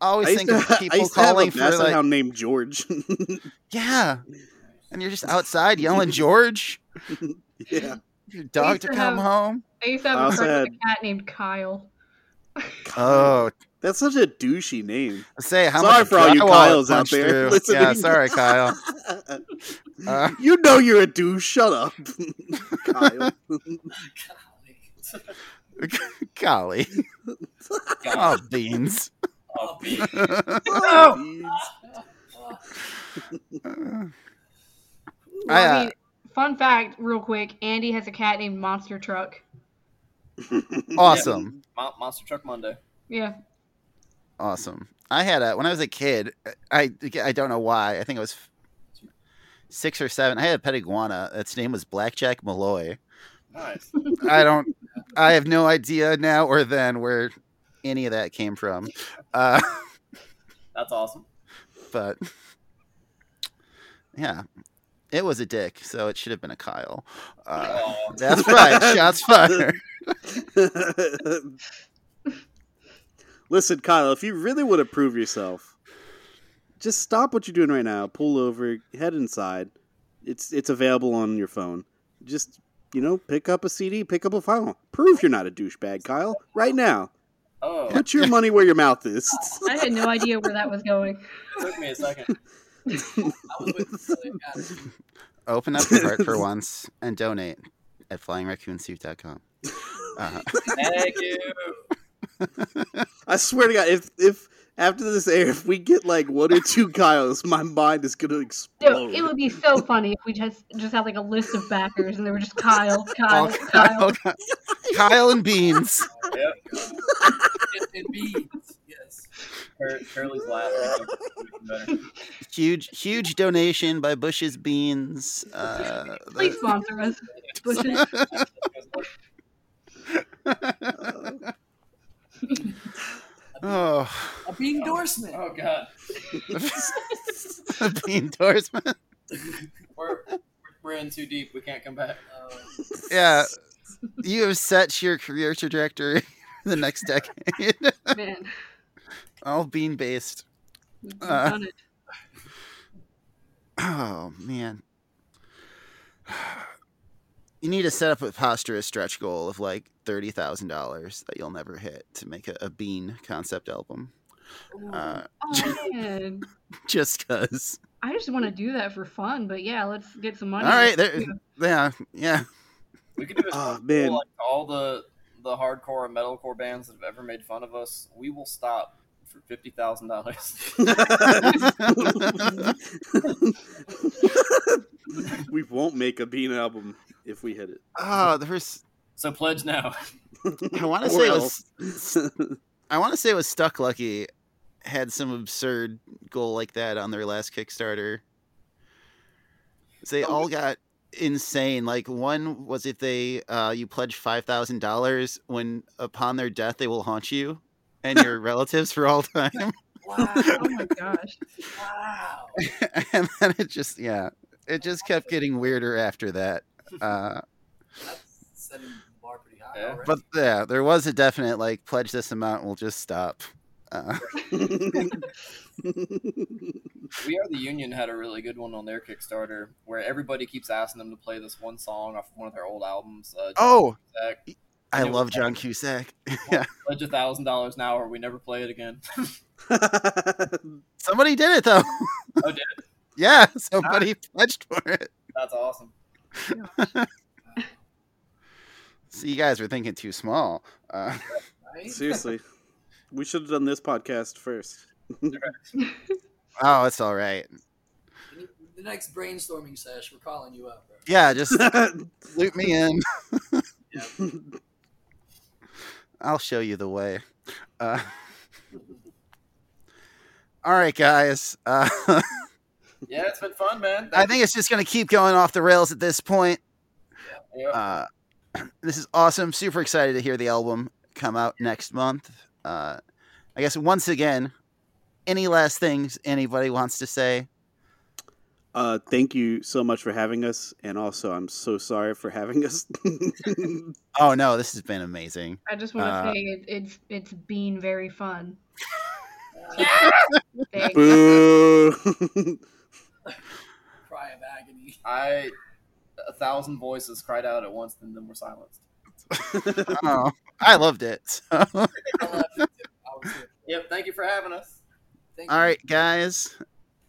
always I think to, of I people used to have a calling for basset like hound named George. yeah, and you're just outside yelling George, yeah. your dog used to to come home. I used to have I a also friend with had- a cat named Kyle. Oh, That's such a douchey name. say how Sorry much for all you Kyles out there listening. Yeah, sorry, Kyle. Uh, you know you're a douche. Shut up, Kyle. golly, oh beans. Oh, be- Oh, Well, I, I, uh, mean, fun fact, real quick: Andy has a cat named Monster Truck. awesome, Mon- Monster Truck Monday. Yeah. Awesome. I had a when I was a kid. I I don't know why. I think I was six or seven. I had a pet iguana. Its name was Blackjack Malloy. Nice. I don't. I have no idea now or then where any of that came from. Uh, That's awesome. but yeah, it was a dick, so it should have been a Kyle. Uh, that's right. Shots fired. Listen, Kyle, if you really want to prove yourself, just stop what you're doing right now. Pull over, head inside. It's it's available on your phone. Just you know, pick up a CD, pick up a file. Prove you're not a douchebag, Kyle. Right now, oh, put your money where your mouth is. I had no idea where that was going. it took me a second. I was with you. Open up your heart for once and donate at flyingraccoonsuit.com. Uh, Thank you. I swear to God, if if after this air, if we get like one or two Kyles, my mind is gonna No, explode. it would be so funny if we just just had like a list of backers and they were just Kyle, all Kyle, Kyle. Kyle, Kyle and Beans. Yep. It, it beans. Yes. Cur- Curly's laughing. Huge, huge donation by Bush's Beans. Uh, Please sponsor us. Bushes. oh, A bean endorsement. Oh god. the bean endorsement. We're we're in too deep. We can't come back. Uh, Yeah, you have set your career trajectory the next decade. Man, All bean based. we've Uh. done it. Oh man. You need to set up a preposterous stretch goal of like thirty thousand dollars that you'll never hit to make a, a bean concept album. Uh, Oh man, just cause. I just want to do that for fun. But yeah, let's get some money. All right, there, yeah, yeah. We could do a Oh, man. like all the the hardcore and metalcore bands that have ever made fun of us. We will stop for fifty thousand dollars. we won't make a bean album if we hit it. Oh, the first. So pledge now. I want to say it was. I want to say it was Stuck Lucky had some absurd goal like that on their last Kickstarter. They all got insane. Like one was if they uh, you pledge five thousand dollars when upon their death they will haunt you and your relatives for all time. wow. Oh my gosh. Wow. and then it just yeah, it just kept getting weirder after that. Uh, That's setting the bar pretty high Yeah. already. but yeah, there was a definite like pledge this amount, we'll just stop. Uh, We Are the Union had a really good one on their Kickstarter where everybody keeps asking them to play this one song off one of their old albums. Uh, oh, Zach, I it love John Cusack. yeah, pledge a thousand dollars now or we never play it again. somebody did it though. oh, did it? yeah, somebody pledged for it. That's awesome. So you guys were thinking too small. Uh, Seriously, we should have done this podcast first. oh, it's all right. The next brainstorming sesh, we're calling you up, bro. Yeah, just loop me in. I'll show you the way. Uh, all right, guys. Uh, Yeah, it's been fun, man. I think it's just going to keep going off the rails at this point. Yeah. Uh, this is awesome. Super excited to hear the album come out next month. Uh, I guess once again, any last things anybody wants to say? Uh, thank you so much for having us, and also I'm so sorry for having us. Oh no, this has been amazing. I just want to Uh, say it, it's it's been very fun. Boo! Cry of agony. I a thousand voices cried out at once and then were silenced. Oh, I loved it. So, I loved it too. I was here. Yep, thank you for having us. Thank all you. right, guys.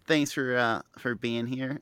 Thanks for uh, for being here.